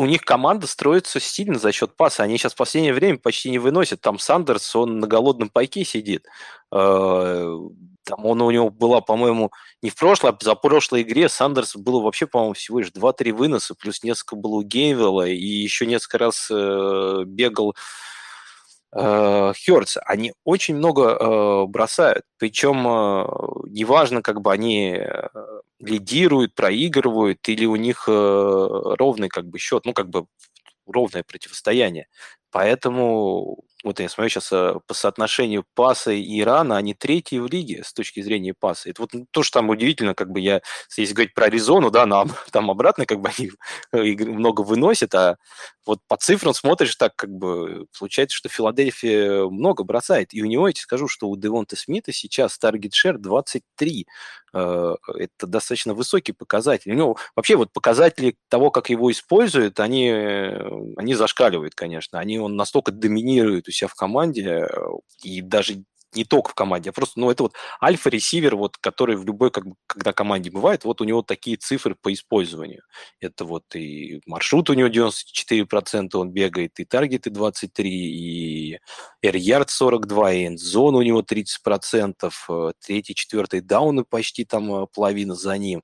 у них команда строится сильно за счет паса. Они сейчас в последнее время почти не выносят. Там Сандерс, он на голодном пайке сидит. Э, там он у него была, по-моему, не в прошлой, а за прошлой игре Сандерс было вообще, по-моему, всего лишь 2-3 выноса, плюс несколько было у Гейнвелла, и еще несколько раз э, бегал э, Хёрдс, они очень много э, бросают. Причем э, неважно, как бы они э, лидируют, проигрывают, или у них э, ровный как бы счет, ну, как бы ровное противостояние. Поэтому вот я смотрю сейчас э, по соотношению паса и Ирана, они третьи в лиге с точки зрения паса. Это вот то, что там удивительно, как бы я, если говорить про Аризону, да, нам, там обратно как бы они много выносят, а вот по цифрам смотришь так, как бы получается, что Филадельфия много бросает. И у него, я тебе скажу, что у Девонта Смита сейчас таргет шер 23. Это достаточно высокий показатель. Ну, вообще вот показатели того, как его используют, они, они зашкаливают, конечно. Они, он настолько доминирует у себя в команде, и даже не только в команде, а просто, ну, это вот альфа-ресивер, вот, который в любой, как бы, когда команде бывает, вот у него такие цифры по использованию. Это вот и маршрут у него 94%, он бегает, и таргеты 23, и air-yard 42, и эндзон у него 30%, э, третий, четвертый дауны почти там э, половина за ним.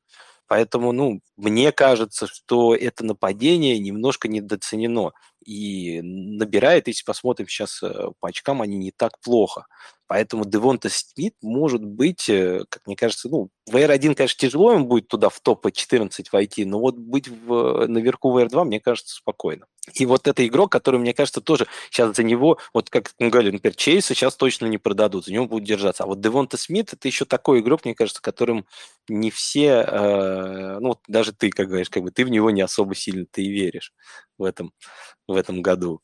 Поэтому, ну, мне кажется, что это нападение немножко недооценено. И набирает, если посмотрим сейчас э, по очкам, они не так плохо. Поэтому Девонта Смит может быть, э, как мне кажется, ну, в R1, конечно, тяжело им будет туда в топ-14 войти, но вот быть в, наверху в R2, мне кажется, спокойно. И вот это игрок, который, мне кажется, тоже сейчас за него, вот как мы говорили, например, Чейса сейчас точно не продадут, за него будут держаться. А вот Девонта Смит, это еще такой игрок, мне кажется, которым не все, э, ну, даже ты, как говоришь, как бы ты в него не особо сильно ты и веришь в этом, в этом году.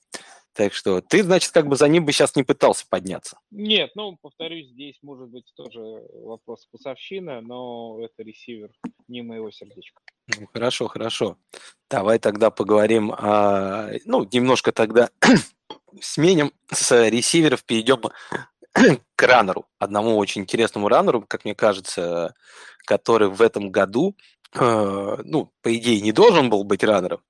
Так что ты, значит, как бы за ним бы сейчас не пытался подняться. Нет, ну, повторюсь, здесь может быть тоже вопрос вкусовщины, но это ресивер не моего сердечка. Ну, хорошо, хорошо. Давай тогда поговорим, о, ну, немножко тогда сменим с ресиверов, перейдем к раннеру, одному очень интересному раннеру, как мне кажется, который в этом году ну, по идее, не должен был быть раннером.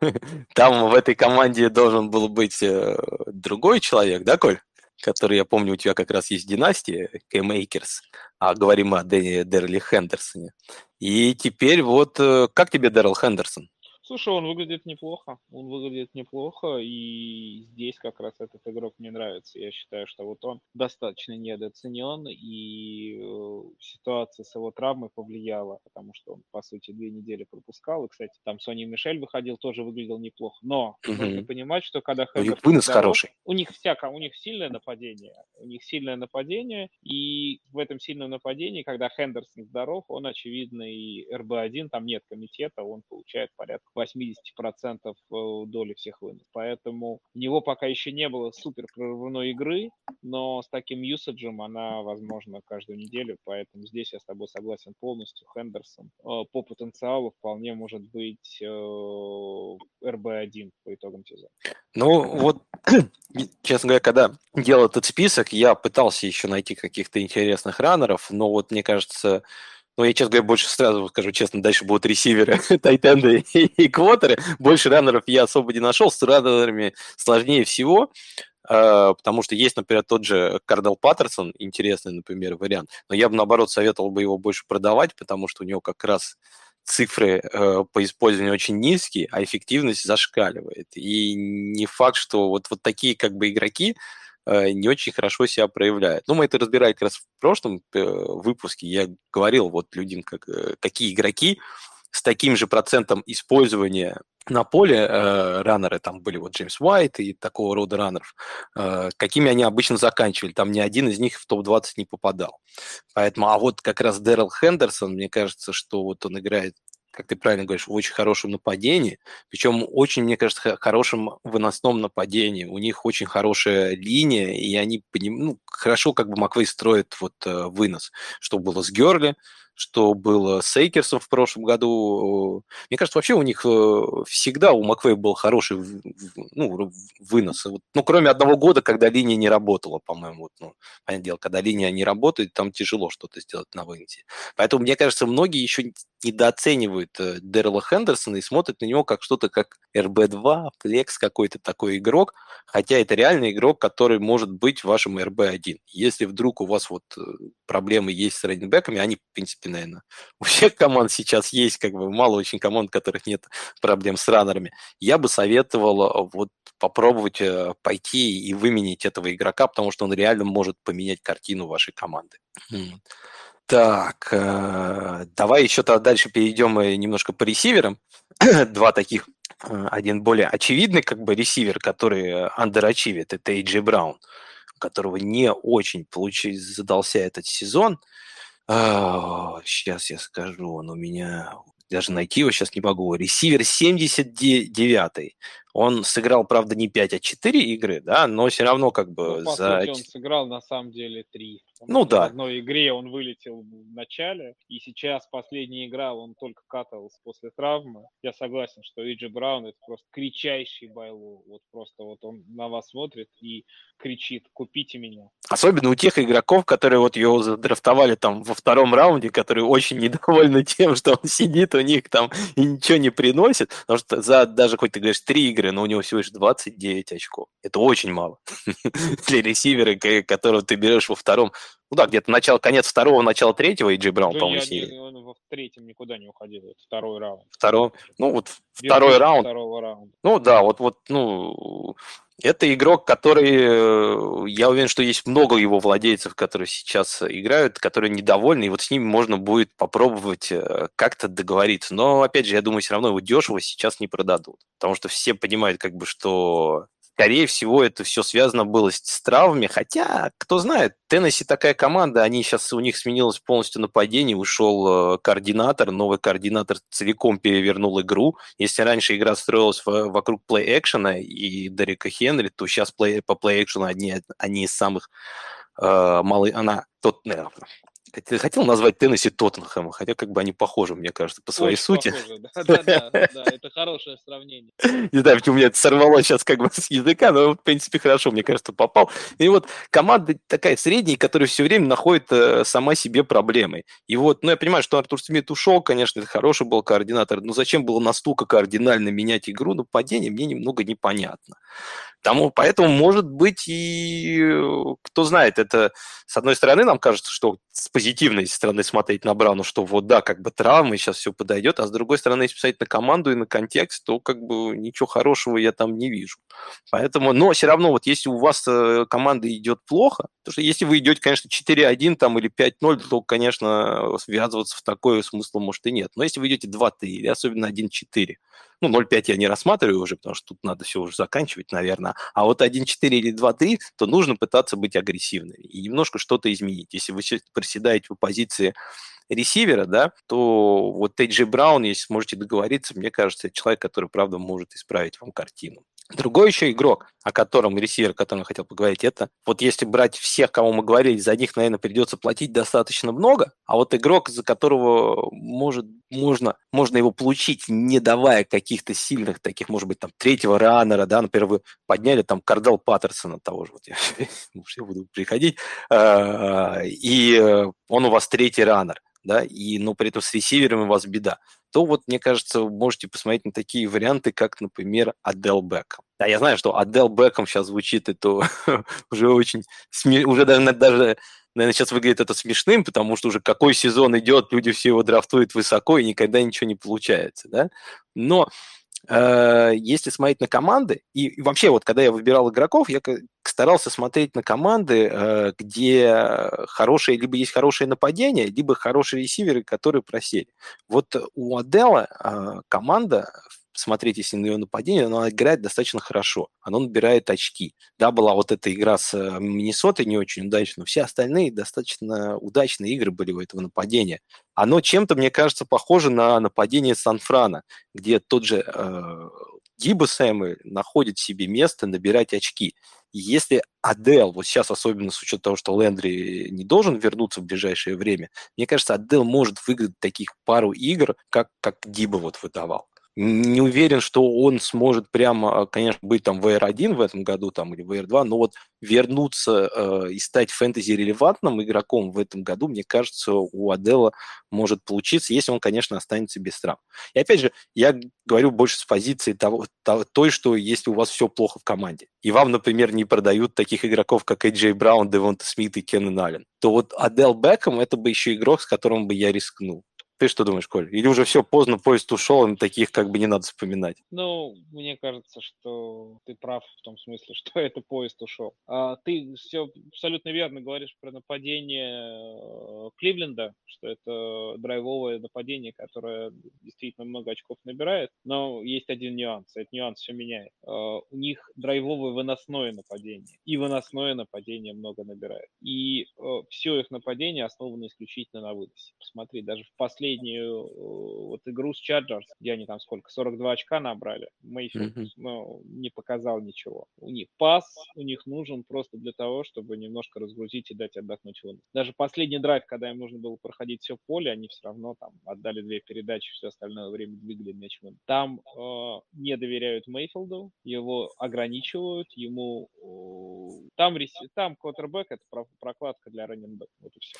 Там в этой команде должен был быть э, другой человек, да, Коль? Который, я помню, у тебя как раз есть династия, Кэм Эйкерс, а говорим о Дерли Хендерсоне. И теперь вот, э, как тебе Дэрил Хендерсон? Слушай, он выглядит неплохо. Он выглядит неплохо, и здесь как раз этот игрок мне нравится. Я считаю, что вот он достаточно недооценен, и э, ситуация с его травмой повлияла, потому что он, по сути, две недели пропускал. И, кстати, там Сони Мишель выходил, тоже выглядел неплохо. Но угу. нужно понимать, что когда них вынос здоров, хороший. У них всяко, у них сильное нападение. У них сильное нападение, и в этом сильном нападении, когда Хендерсон здоров, он, очевидно, и РБ-1, там нет комитета, он получает порядка 80% э, доли всех выносов. Поэтому у него пока еще не было супер прорывной игры, но с таким юсаджем она, возможно, каждую неделю, поэтому здесь я с тобой согласен полностью. Хендерсон э, по потенциалу вполне может быть РБ-1 э, по итогам сезона. Ну, вот, честно говоря, когда делал этот список, я пытался еще найти каких-то интересных раннеров, но вот мне кажется, ну, я, честно говоря, больше сразу скажу честно, дальше будут ресиверы, тайтенды и, квотеры. Больше раннеров я особо не нашел. С раннерами сложнее всего, э, потому что есть, например, тот же Кардел Паттерсон, интересный, например, вариант. Но я бы, наоборот, советовал бы его больше продавать, потому что у него как раз цифры э, по использованию очень низкие, а эффективность зашкаливает. И не факт, что вот, вот такие как бы игроки, не очень хорошо себя проявляют. Ну, мы это разбирали как раз в прошлом э, выпуске. Я говорил вот людям, как, э, какие игроки с таким же процентом использования на поле э, раннеры, там были вот Джеймс Уайт и такого рода раннеров, э, какими они обычно заканчивали. Там ни один из них в топ-20 не попадал. Поэтому, а вот как раз Дэрил Хендерсон, мне кажется, что вот он играет как ты правильно говоришь, в очень хорошем нападении, причем очень, мне кажется, хорошем выносном нападении. У них очень хорошая линия, и они ну, хорошо как бы Маквей строит вот э, вынос, что было с Герли, что было с Эйкерсом в прошлом году. Мне кажется, вообще у них э, всегда у Маквей был хороший ну, вынос. Ну, кроме одного года, когда линия не работала, по-моему. Вот, ну, понятное дело, когда линия не работает, там тяжело что-то сделать на выносе. Поэтому, мне кажется, многие еще недооценивают э, Дэрила Хендерсона и смотрят на него как что-то как РБ-2, флекс какой-то такой игрок, хотя это реальный игрок, который может быть вашим РБ-1. Если вдруг у вас вот э, проблемы есть с раннинбеками, они, в принципе, наверное, у всех команд сейчас есть, как бы мало очень команд, у которых нет проблем с раннерами, я бы советовал э, вот попробовать пойти и выменить этого игрока, потому что он реально может поменять картину вашей команды. Так, э, давай еще тогда дальше перейдем немножко по ресиверам. Два таких. Э, один более очевидный как бы ресивер, который андерачивит, это Эйджи Браун, которого не очень получил, задался этот сезон. Сейчас а, я скажу, он у меня даже найти его сейчас не могу. Ресивер 79 он сыграл, правда, не 5, а 4 игры, да, но все равно как бы ну, за... Он сыграл на самом деле 3. Ну да. В одной игре он вылетел в начале, и сейчас последняя игра, он только катался после травмы. Я согласен, что Иджи Браун это просто кричайший байло. Вот просто вот он на вас смотрит и кричит, купите меня. Особенно у тех игроков, которые вот его задрафтовали там во втором раунде, которые очень недовольны тем, что он сидит у них там и ничего не приносит, потому что за даже хоть ты говоришь три игры, но у него всего лишь 29 очков. Это очень мало для ресивера, которого ты берешь во втором ну да, где-то начало, конец второго, начало третьего, и Джей Браун, да по-моему, сидит. Он в третьем никуда не уходил, это второй раунд. Второй, ну вот Без второй раунд. Раунда. Ну да, вот, вот, ну, это игрок, который, э, я уверен, что есть много его владельцев, которые сейчас играют, которые недовольны, и вот с ними можно будет попробовать э, как-то договориться. Но, опять же, я думаю, все равно его дешево сейчас не продадут, потому что все понимают, как бы, что скорее всего, это все связано было с, травмами. Хотя, кто знает, Теннесси такая команда, они сейчас, у них сменилось полностью нападение, ушел э, координатор, новый координатор целиком перевернул игру. Если раньше игра строилась в, вокруг плей-экшена и Дерека Хенри, то сейчас плей, по плей-экшену одни, они из самых э, малый, она, тот, хотел назвать Теннесси Тоттенхэма, хотя как бы они похожи, мне кажется, по своей Очень сути. Похожи, да, да, да, да, это хорошее сравнение. Не знаю, почему меня это сорвало сейчас как бы с языка, но, в принципе, хорошо, мне кажется, попал. И вот команда такая средняя, которая все время находит э, сама себе проблемы. И вот, ну, я понимаю, что Артур Смит ушел, конечно, это хороший был координатор, но зачем было настолько кардинально менять игру нападения, мне немного непонятно. Тому, поэтому, может быть, и кто знает, это, с одной стороны, нам кажется, что с позитивной стороны смотреть на Брауну, что вот да, как бы травмы, сейчас все подойдет, а с другой стороны, если посмотреть на команду и на контекст, то как бы ничего хорошего я там не вижу. Поэтому, но все равно, вот если у вас э, команда идет плохо, то что если вы идете, конечно, 4-1 там или 5-0, то, конечно, связываться в такое смысла может и нет. Но если вы идете 2-3 или особенно 1-4, ну, 0,5 я не рассматриваю уже, потому что тут надо все уже заканчивать, наверное. А вот 1,4 или 2,3, то нужно пытаться быть агрессивными и немножко что-то изменить. Если вы приседаете по позиции ресивера, да, то вот Тейджи Браун, если сможете договориться, мне кажется, человек, который, правда, может исправить вам картину. Другой еще игрок, о котором ресивер, о котором я хотел поговорить, это вот если брать всех, кого мы говорили, за них, наверное, придется платить достаточно много, а вот игрок, за которого может, можно, можно его получить, не давая каких-то сильных таких, может быть, там, третьего раннера, да, например, вы подняли там Кардал Паттерсона того же, вот я, буду приходить, а, и он у вас третий раннер, да, и, но при этом с ресивером у вас беда то вот, мне кажется, вы можете посмотреть на такие варианты, как, например, Адел Бекхэм. Да, я знаю, что Адел Бекхэм сейчас звучит, это уже очень, сме... уже даже, даже, наверное, сейчас выглядит это смешным, потому что уже какой сезон идет, люди все его драфтуют высоко, и никогда ничего не получается, да. Но если смотреть на команды, и, вообще вот когда я выбирал игроков, я старался смотреть на команды, э, где хорошие, либо есть хорошее нападение, либо хорошие ресиверы, которые просели. Вот у Адела э, команда смотреть, если на ее нападение, она играет достаточно хорошо. Она набирает очки. Да, была вот эта игра с э, Миннесотой не очень удачная, но все остальные достаточно удачные игры были у этого нападения. Оно чем-то, мне кажется, похоже на нападение Сан-Франа, где тот же э, Диба Сэмы находит себе место набирать очки. Если Адел, вот сейчас особенно с учетом того, что Лендри не должен вернуться в ближайшее время, мне кажется, Адел может выиграть таких пару игр, как, как Диба вот выдавал. Не уверен, что он сможет прямо, конечно, быть там VR1 в этом году там, или VR2, но вот вернуться э, и стать фэнтези-релевантным игроком в этом году, мне кажется, у Адела может получиться, если он, конечно, останется без травм. И опять же, я говорю больше с позиции того, того, той, что если у вас все плохо в команде, и вам, например, не продают таких игроков, как Эйджей Браун, Девонта Смит и Кеннен Аллен, то вот Адел Бекхэм – это бы еще игрок, с которым бы я рискнул. Ты что думаешь, Коль? Или уже все поздно, поезд ушел, им таких как бы не надо вспоминать? Ну, мне кажется, что ты прав в том смысле, что это поезд ушел. А, ты все абсолютно верно говоришь про нападение э, Кливленда, что это драйвовое нападение, которое действительно много очков набирает, но есть один нюанс, этот нюанс все меняет. А, у них драйвовое выносное нападение, и выносное нападение много набирает. И э, все их нападение основано исключительно на выносе. Посмотри, даже в последнем последнюю э, вот игру с Chargers, где они там сколько, 42 очка набрали, Мейфилд mm-hmm. ну, не показал ничего. У них пас, у них нужен просто для того, чтобы немножко разгрузить и дать отдохнуть Луну. Даже последний драйв, когда им нужно было проходить все поле, они все равно там отдали две передачи, все остальное время двигали мяч Там э, не доверяют Мейфилду, его ограничивают, ему э, там, там квотербек это прокладка для раненбека, вот и все.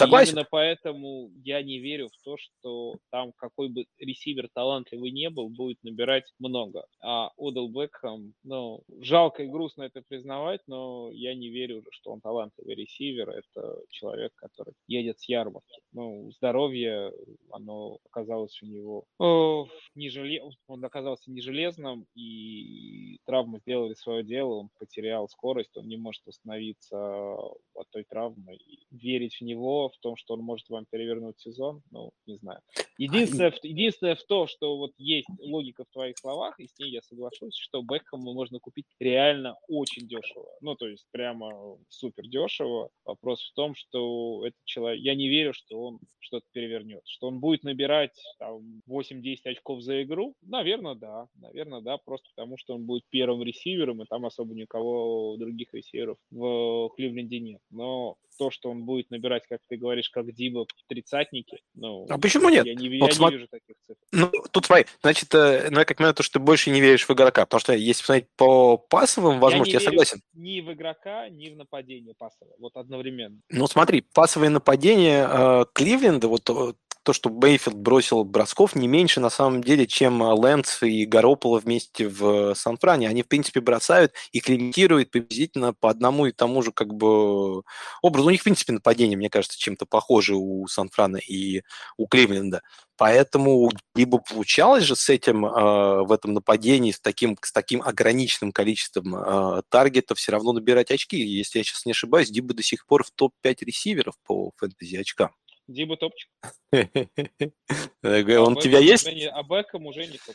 Согласен. И именно поэтому я не верю в то, что там какой бы ресивер талантливый не был, будет набирать много. А Одел Бекхэм, ну, жалко и грустно это признавать, но я не верю, что он талантливый ресивер. Это человек, который едет с ярмарки. Ну, здоровье, оно оказалось у него о, не желе... он оказался не железным, и травмы сделали свое дело, он потерял скорость, он не может остановиться от той травмы. И верить в него в том, что он может вам перевернуть сезон, ну, не знаю. Единственное, единственное в том, что вот есть логика в твоих словах, и с ней я соглашусь, что Бекхэма можно купить реально очень дешево. Ну, то есть прямо супер дешево. Вопрос в том, что этот человек, я не верю, что он что-то перевернет, что он будет набирать там 8-10 очков за игру. Наверное, да. Наверное, да, просто потому что он будет первым ресивером, и там особо никого других ресиверов в Кливленде нет. Но то, что он будет набирать, как ты говоришь, как Диба в тридцатнике, ну... А почему нет? Я не, вот я см... не вижу таких цифр. Ну, тут смотри, значит, э, ну, я как понимаю, то, что ты больше не веришь в игрока, потому что если посмотреть по пассовым возможностям, я, я согласен. ни в игрока, ни в нападение пассовое, вот одновременно. Ну, смотри, пассовые нападения э, Кливленда, вот э, то, что Бейфилд бросил бросков, не меньше на самом деле, чем э, Лэнс и Гарополо вместе в э, Сан-Фране. Они, в принципе, бросают и комментируют приблизительно по одному и тому же как бы образу. У них, в принципе, нападение, мне кажется, чем-то похоже у Сан-Франа и у Кливленда. Поэтому либо получалось же с этим э, в этом нападении, с таким, с таким ограниченным количеством э, таргетов все равно набирать очки. Если я сейчас не ошибаюсь, Диба до сих пор в топ-5 ресиверов по фэнтези очкам. Диба топчик. Он у тебя есть? А Бекхэм уже не топ.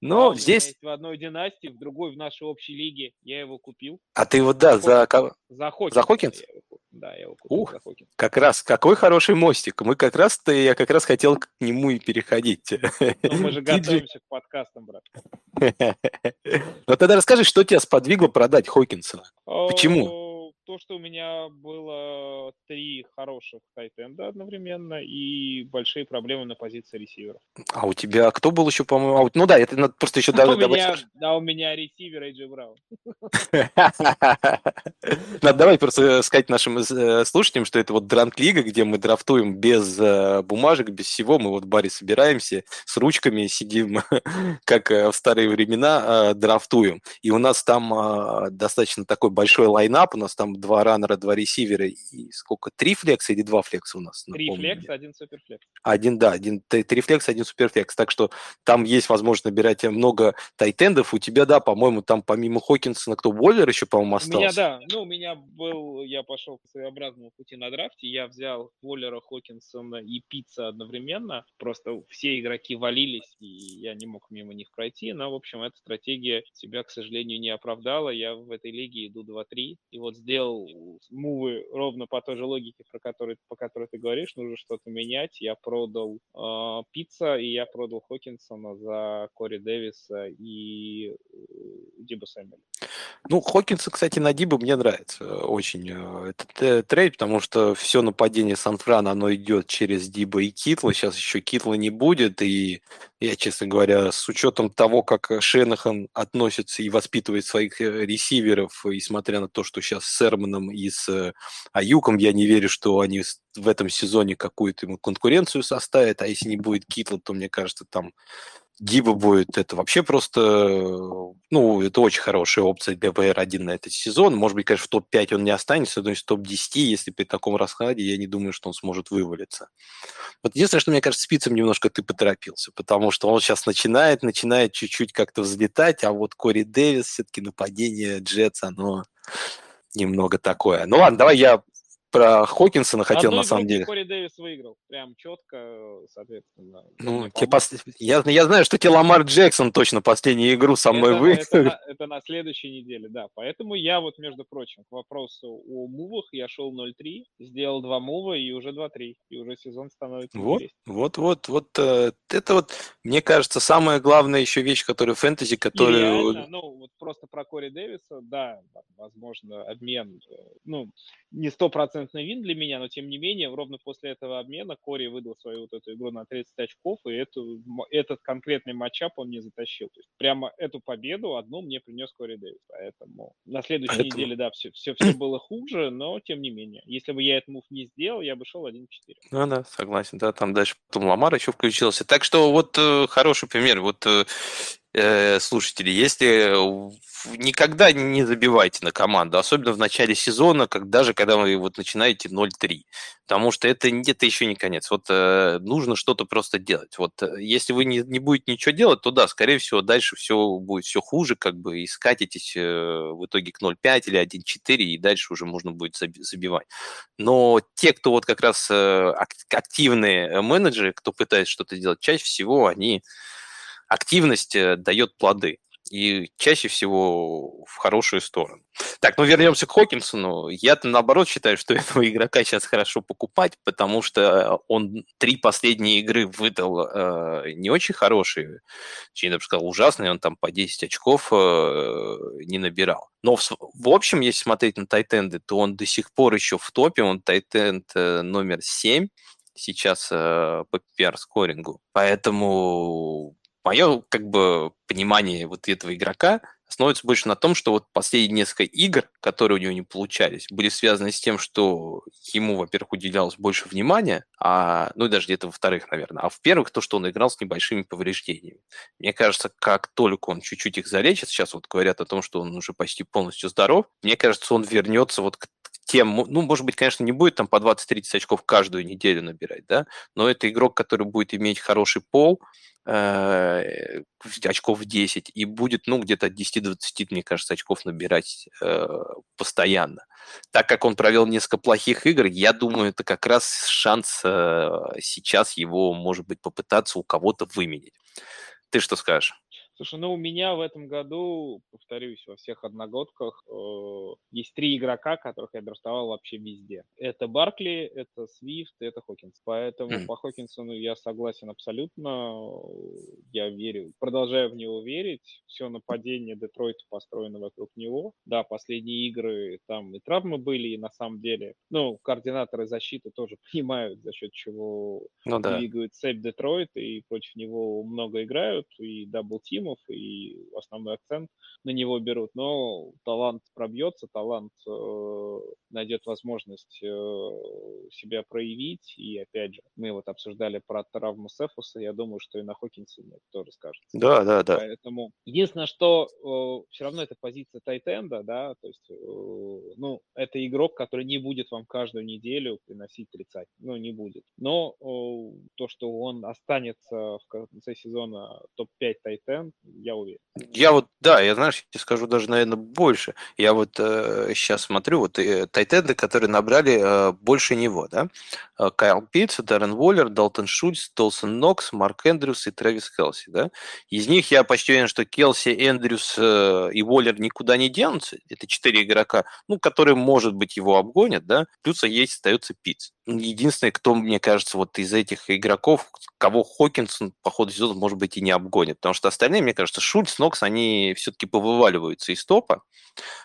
Ну, здесь... в одной династии, в другой, в нашей общей лиге. Я его купил. А ты вот, да, за кого? За Хокинс. За Хокинс? Да, я его купил Ух, за Хокинс. как раз, какой хороший мостик. Мы как раз, то я как раз хотел к нему и переходить. Но мы же готовимся к подкастам, брат. Ну тогда расскажи, что тебя сподвигло продать Хокинса? Почему? То, что у меня было три хороших тайтенда одновременно и большие проблемы на позиции ресиверов. А у тебя кто был еще, по-моему? Ну да, это надо просто еще... А у меня, да, у меня ресивер Эйджи Браун. Надо давай просто сказать нашим э, слушателям, что это вот дранк-лига, где мы драфтуем без э, бумажек, без всего. Мы вот в баре собираемся с ручками, сидим, как э, в старые времена, драфтуем. И у нас там достаточно такой большой лайнап, у нас там два раннера, два ресивера и сколько? Три флекса или два флекса у нас? Три флекса, один суперфлекс. Один, да, один три флекса, один суперфлекс. Так что там есть возможность набирать много тайтендов. У тебя, да, по-моему, там помимо Хокинсона, кто Уоллер еще, по-моему, остался. У меня, да, ну, у меня был, я пошел по своеобразному пути на драфте, я взял Уоллера, Хокинсона и Пицца одновременно. Просто все игроки валились, и я не мог мимо них пройти. Но, в общем, эта стратегия себя, к сожалению, не оправдала. Я в этой лиге иду 2-3. И вот сделал мувы ровно по той же логике, про которую, по которой ты говоришь. Нужно что-то менять. Я продал э, Пицца, и я продал Хокинсона за Кори Дэвиса и э, Диба Сэмюэля. Ну, Хокинсон, кстати, на Диба мне нравится очень э, этот трейд, потому что все нападение Сан-Франа, оно идет через Диба и Китла. Сейчас еще Китла не будет, и я, честно говоря, с учетом того, как Шенахан относится и воспитывает своих э, ресиверов, и смотря на то, что сейчас с Серманом и с э, Аюком, я не верю, что они в этом сезоне какую-то ему конкуренцию составят, а если не будет Китла, то, мне кажется, там Гиба будет, это вообще просто, ну, это очень хорошая опция для БР-1 на этот сезон. Может быть, конечно, в топ-5 он не останется, но в топ-10, если при таком раскладе, я не думаю, что он сможет вывалиться. Вот единственное, что, мне кажется, спицем немножко ты поторопился, потому что он сейчас начинает, начинает чуть-чуть как-то взлетать, а вот Кори Дэвис, все-таки нападение Джетс, оно немного такое. Ну ладно, давай я про Хокинсона хотел на самом деле. Кори Дэвис выиграл, прям четко, соответственно. Ну, пос... я, я знаю, что тебе Ламар Джексон точно последнюю игру со мной это, выиграл. Это, на, это на следующей неделе, да. Поэтому я вот, между прочим, к вопросу о мувах, я шел 0-3, сделал два мува и уже 2-3, и уже сезон становится Вот, вот, вот, вот, э, это вот, мне кажется, самая главная еще вещь, которая фэнтези, которая... Нереально, ну, вот просто про Кори Дэвиса, да, возможно, обмен, э, ну, не стопроцентный вин для меня, но тем не менее, ровно после этого обмена Кори выдал свою вот эту игру на 30 очков, и эту, этот конкретный матчап он не затащил. То есть прямо эту победу одну мне принес Кори Дэвис. Поэтому на следующей Поэтому... неделе, да, все, все, все было хуже, но тем не менее. Если бы я этот мув не сделал, я бы шел 1-4. Ну да, согласен, да, там дальше потом Ламар еще включился. Так что вот э, хороший пример. Вот э, э, слушатели, если никогда не забивайте на команду, особенно в начале сезона, как, даже когда вы вот начинаете 0-3, потому что это, это еще не конец. Вот э, нужно что-то просто делать. Вот э, если вы не, не будете ничего делать, то да, скорее всего, дальше все будет все хуже, как бы и скатитесь э, в итоге к 0-5 или 1-4, и дальше уже можно будет забивать. Но те, кто вот как раз э, активные менеджеры, кто пытается что-то делать, чаще всего они активность э, дает плоды. И чаще всего в хорошую сторону. Так, ну вернемся к Хокинсону. Я-то наоборот считаю, что этого игрока сейчас хорошо покупать, потому что он три последние игры выдал э, не очень хорошие, я бы сказал, ужасные, он там по 10 очков э, не набирал. Но в, в общем, если смотреть на тайтенды, то он до сих пор еще в топе, он тайтенд э, номер 7 сейчас э, по PPR-скорингу. Поэтому мое как бы понимание вот этого игрока основывается больше на том, что вот последние несколько игр, которые у него не получались, были связаны с тем, что ему, во-первых, уделялось больше внимания, а, ну и даже где-то во-вторых, наверное, а в-первых, то, что он играл с небольшими повреждениями. Мне кажется, как только он чуть-чуть их залечит, сейчас вот говорят о том, что он уже почти полностью здоров, мне кажется, он вернется вот к тем, ну, может быть, конечно, не будет там по 20-30 очков каждую неделю набирать, да, но это игрок, который будет иметь хороший пол, э, очков 10, и будет, ну, где-то от 10 до 20, мне кажется, очков набирать э, постоянно. Так как он провел несколько плохих игр, я думаю, это как раз шанс э, сейчас его, может быть, попытаться у кого-то выменить. Ты что скажешь? Слушай, ну у меня в этом году, повторюсь, во всех одногодках э, есть три игрока, которых я драфтовал вообще везде. Это Баркли, это Свифт, это Хокинс. Поэтому mm. по Хокинсону я согласен абсолютно. Я верю, продолжаю в него верить. Все нападение Детройта построено вокруг него. Да, последние игры там и травмы были, и на самом деле, ну, координаторы защиты тоже понимают, за счет чего ну, да. двигают цепь Детройта, и против него много играют, и double-team костюмов, и основной акцент на него берут. Но талант пробьется, талант э, найдет возможность э, себя проявить. И опять же, мы вот обсуждали про травму Сефуса, я думаю, что и на Хокинсоне тоже скажется. Да, да, да. Поэтому единственное, что э, все равно это позиция tight end а, да, то есть, э, ну, это игрок, который не будет вам каждую неделю приносить 30, ну, не будет. Но э, то, что он останется в конце сезона топ-5 тайтен, я уверен. Я вот, да, я, знаешь, я тебе скажу даже, наверное, больше. Я вот э, сейчас смотрю, вот э, тайтенды, которые набрали э, больше него, да, э, Кайл Питц, Даррен Уоллер, Далтон Шульц, Толсон Нокс, Марк Эндрюс и Трэвис Келси, да. Из них я почти уверен, что Келси, Эндрюс э, и Уоллер никуда не денутся. Это четыре игрока, ну, которые, может быть, его обгонят, да. Плюс есть остается Питц. Единственный, кто, мне кажется, вот из этих игроков, кого Хокинсон по ходу сезона, может быть, и не обгонит. Потому что остальные, мне кажется, Шульц, Нокс, они все-таки повываливаются из топа.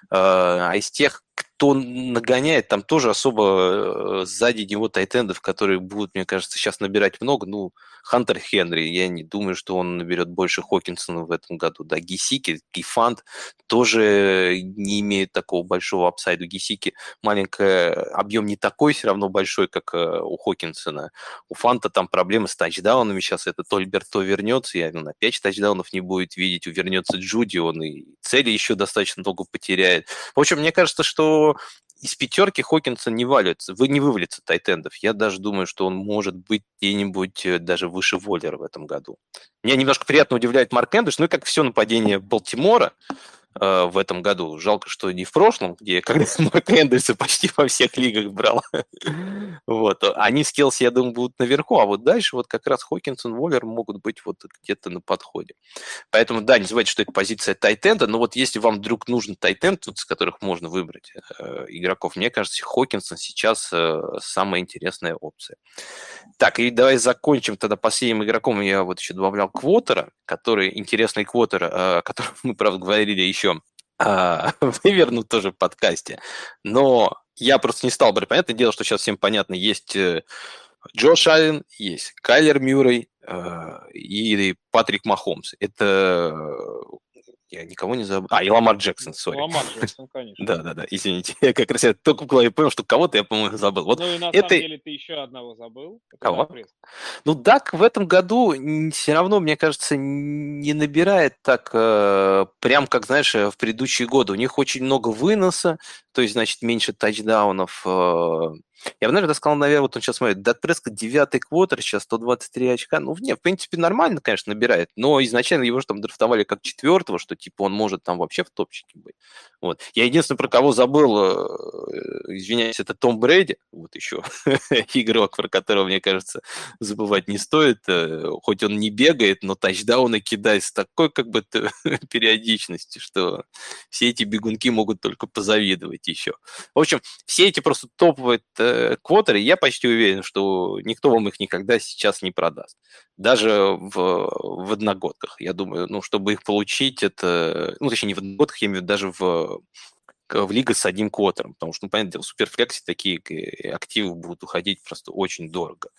А из тех, кто нагоняет, там тоже особо э, сзади него тайтендов, которые будут, мне кажется, сейчас набирать много. Ну, Хантер Хенри, я не думаю, что он наберет больше Хокинсона в этом году. Да, Гисики, Гифант тоже не имеет такого большого апсайда. Гисики маленький объем не такой все равно большой, как э, у Хокинсона. У Фанта там проблемы с тачдаунами сейчас. Это Тольберт то вернется, я на 5 тачдаунов не будет видеть. Увернется Джуди, он и цели еще достаточно много потеряет. В общем, мне кажется, что из пятерки Хокинсон не валится, вы не вывалится тайтендов. Я даже думаю, что он может быть где-нибудь э, даже выше Воллера в этом году. Меня немножко приятно удивляет Марк Эндерс, ну и как все нападение Балтимора, Э, в этом году. Жалко, что не в прошлом, где когда Марк Эндерса почти во всех лигах брал. вот. Они с Келси, я думаю, будут наверху, а вот дальше вот как раз Хокинсон, Воллер могут быть вот где-то на подходе. Поэтому, да, не забывайте, что это позиция тайтенда, но вот если вам вдруг нужен тайтенд, вот, с которых можно выбрать э, игроков, мне кажется, Хокинсон сейчас э, самая интересная опция. Так, и давай закончим тогда последним игроком. Я вот еще добавлял Квотера, который интересный Квотер, э, о котором мы, правда, говорили еще еще а, вывернут тоже в подкасте. Но я просто не стал брать. Понятное дело, что сейчас всем понятно, есть э, Джош Аллен, есть Кайлер Мюррей э, и Патрик Махомс. Это я никого не забыл. А, и Ламар Джексон, сори. Ламар Джексон, конечно. Да, да, да, извините. Я как раз я только голове понял, что кого-то я, по-моему, забыл. Вот ну и на это... самом деле ты еще одного забыл. Кого? Ну, Дак в этом году все равно, мне кажется, не набирает так, э, прям как, знаешь, в предыдущие годы. У них очень много выноса, то есть, значит, меньше тачдаунов. Э, я бы, наверное, сказал, наверное, вот он сейчас смотрит, Дат Прескотт девятый квотер, сейчас 123 очка. Ну, не, в принципе, нормально, конечно, набирает, но изначально его же там драфтовали как четвертого, что, типа, он может там вообще в топчике быть. Вот. Я единственное, про кого забыл, э, извиняюсь, это Том Брэди, вот еще игрок, про которого, мне кажется, забывать не стоит. Э, хоть он не бегает, но тачдауны кидает с такой как бы периодичностью, что все эти бегунки могут только позавидовать еще. В общем, все эти просто топовые э, квотеры, я почти уверен, что никто вам их никогда сейчас не продаст. Даже в, в одногодках, я думаю, ну, чтобы их получить, это, ну, точнее, не в одногодках, я имею в виду даже в в лига с одним квотером, потому что, ну, понятно, в суперфлексе такие активы будут уходить просто очень дорого.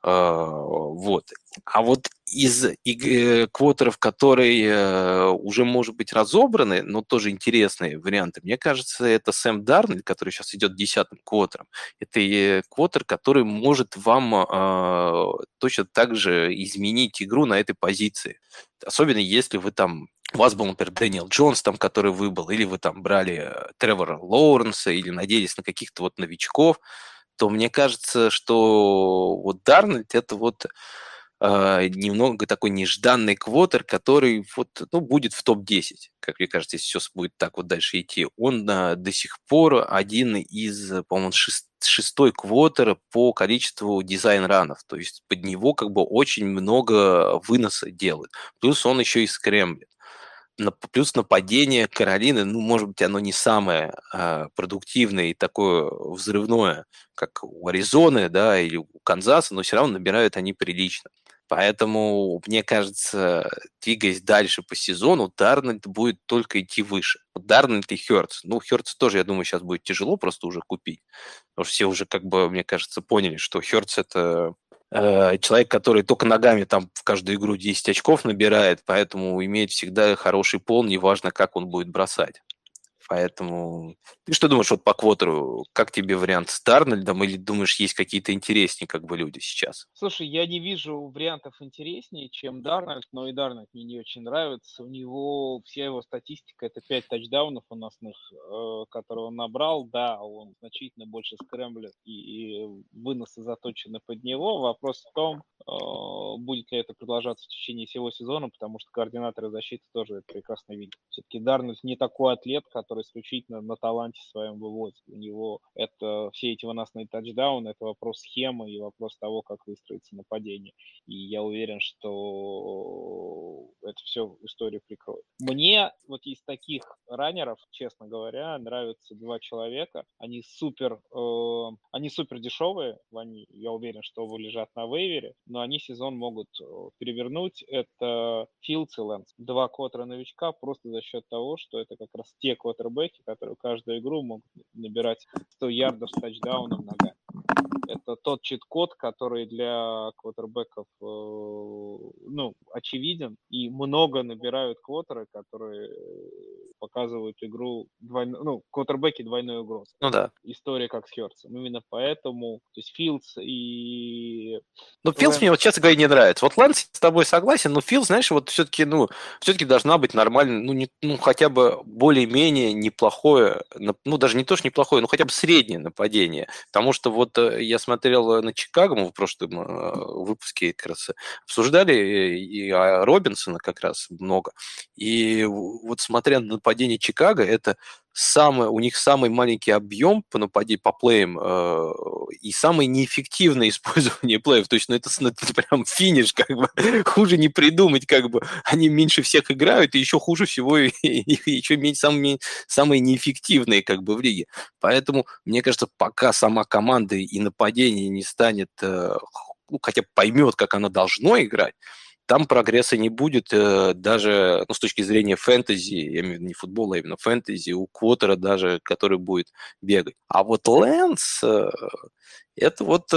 А, вот. А вот из э, квотеров, которые э, уже, может быть, разобраны, но тоже интересные варианты, мне кажется, это Сэм Дарнель, который сейчас идет десятым квотером. Это э, квотер, который может вам а, точно так же изменить игру на этой позиции. Особенно если вы там у вас был, например, Дэниел Джонс, там, который выбыл, или вы там брали Тревора Лоуренса, или надеялись на каких-то вот новичков, то мне кажется, что вот Дарнольд это вот э, немного такой нежданный квотер, который вот, ну, будет в топ-10, как мне кажется, если все будет так вот дальше идти. Он э, до сих пор один из, по-моему, шест, шестой квотер по количеству design run ов, то есть под него как бы очень много выноса делает. Плюс он еще и скремблит плюс нападение Каролины, ну, может быть, оно не самое а, продуктивное и такое взрывное, как у Аризоны, да, или у Канзаса, но все равно набирают они прилично. Поэтому, мне кажется, двигаясь дальше по сезону, Дарнольд будет только идти выше. Дарнольд и Хёртс. Ну, Хёртс тоже, я думаю, сейчас будет тяжело просто уже купить. Потому что все уже, как бы, мне кажется, поняли, что Хёртс это человек, который только ногами там в каждую игру 10 очков набирает, поэтому имеет всегда хороший пол, неважно, как он будет бросать. Поэтому ты что думаешь вот по квотеру? Как тебе вариант с Дарнольдом или думаешь, есть какие-то интереснее как бы люди сейчас? Слушай, я не вижу вариантов интереснее, чем Дарнольд, но и Дарнольд мне не очень нравится. У него вся его статистика это 5 тачдаунов у насных, э, которые он набрал. Да, он значительно больше скрэмблет и, и выносы заточены под него. Вопрос в том, э, будет ли это продолжаться в течение всего сезона, потому что координаторы защиты тоже это прекрасно видят. Все-таки Дарнольд не такой атлет, который который исключительно на таланте своем выводит. У него это все эти выносные тачдауны, это вопрос схемы и вопрос того, как выстроится нападение. И я уверен, что это все историю прикроет. Мне вот из таких раннеров, честно говоря, нравятся два человека. Они супер, э, они супер дешевые. Они, я уверен, что лежат на вейвере, но они сезон могут э, перевернуть. Это Филдс и Лэнс. Два квотера новичка просто за счет того, что это как раз те квотеры квотербеки, которые каждую игру могут набирать 100 ярдов с тачдауном ногами. Это тот чит-код, который для квотербеков э, ну, очевиден, и много набирают квотеры, которые показывают игру двойную, ну, квотербеки двойной угрозы. Ну да. История как с Хёртсом. Именно поэтому, то есть Филдс и... Ну, Филдс мне, вот, честно говоря, не нравится. Вот Лэнс с тобой согласен, но Филдс, знаешь, вот все-таки, ну, все-таки должна быть нормально, ну, не, ну, хотя бы более-менее неплохое, ну, даже не то, что неплохое, но хотя бы среднее нападение. Потому что вот э, я смотрел на Чикаго, мы в прошлом э, выпуске как раз обсуждали и Робинсона как раз много. И вот смотря на нападение Чикаго, это самое, у них самый маленький объем по нападению, по плеям э, и самое неэффективное использование плеев. То есть, ну, это, ну, это прям финиш, как бы. Хуже не придумать, как бы. Они меньше всех играют, и еще хуже всего, и, и еще меньше, самые, самые неэффективные, как бы, в лиге. Поэтому, мне кажется, пока сама команда и нападение не станет, э, ну, хотя поймет, как она должно играть, там прогресса не будет э, даже ну, с точки зрения фэнтези, я имею в виду не футбола, а именно фэнтези, у Квотера даже, который будет бегать. А вот Лэнс, э, это вот э,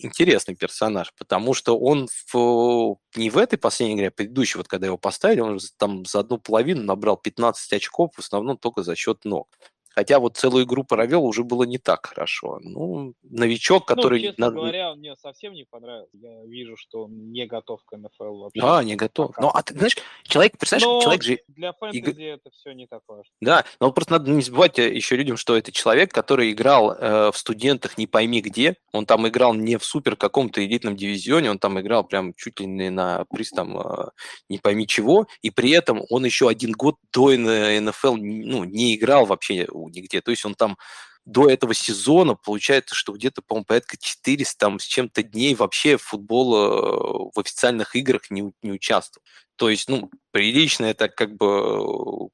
интересный персонаж, потому что он в, не в этой последней игре, а предыдущей, вот когда его поставили, он там за одну половину набрал 15 очков, в основном только за счет ног. Хотя вот целую игру провел, уже было не так хорошо. Ну, новичок, ну, который... Ну, честно говоря, он мне совсем не понравился. Я вижу, что он не готов к НФЛ вообще. А, не готов. Ну, а ты знаешь, человек, представляешь, но человек же... для фэнтези Иг... это все не так важно. Да, но просто надо не забывать э, еще людям, что это человек, который играл э, в студентах не пойми где. Он там играл не в супер каком-то элитном дивизионе, он там играл прям чуть ли не на приз там э, не пойми чего, и при этом он еще один год до НФЛ ну, не играл вообще нигде. То есть он там до этого сезона получается, что где-то, по-моему, порядка 400 там, с чем-то дней вообще футбол э, в официальных играх не, не участвовал. То есть, ну, прилично это как бы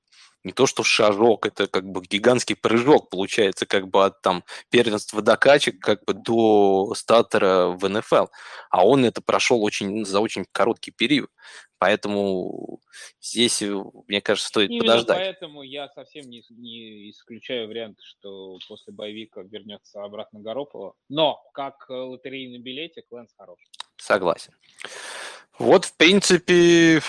не то что шажок, это как бы гигантский прыжок получается как бы от там первенства до качек как бы до статора в НФЛ. А он это прошел очень, за очень короткий период. Поэтому здесь, э, мне кажется, стоит Именно подождать. поэтому я совсем не, не исключаю вариант, что после боевика вернется обратно Горополо. Но как э, лотерейный билетик Лэнс хорош. Согласен. Вот, в принципе,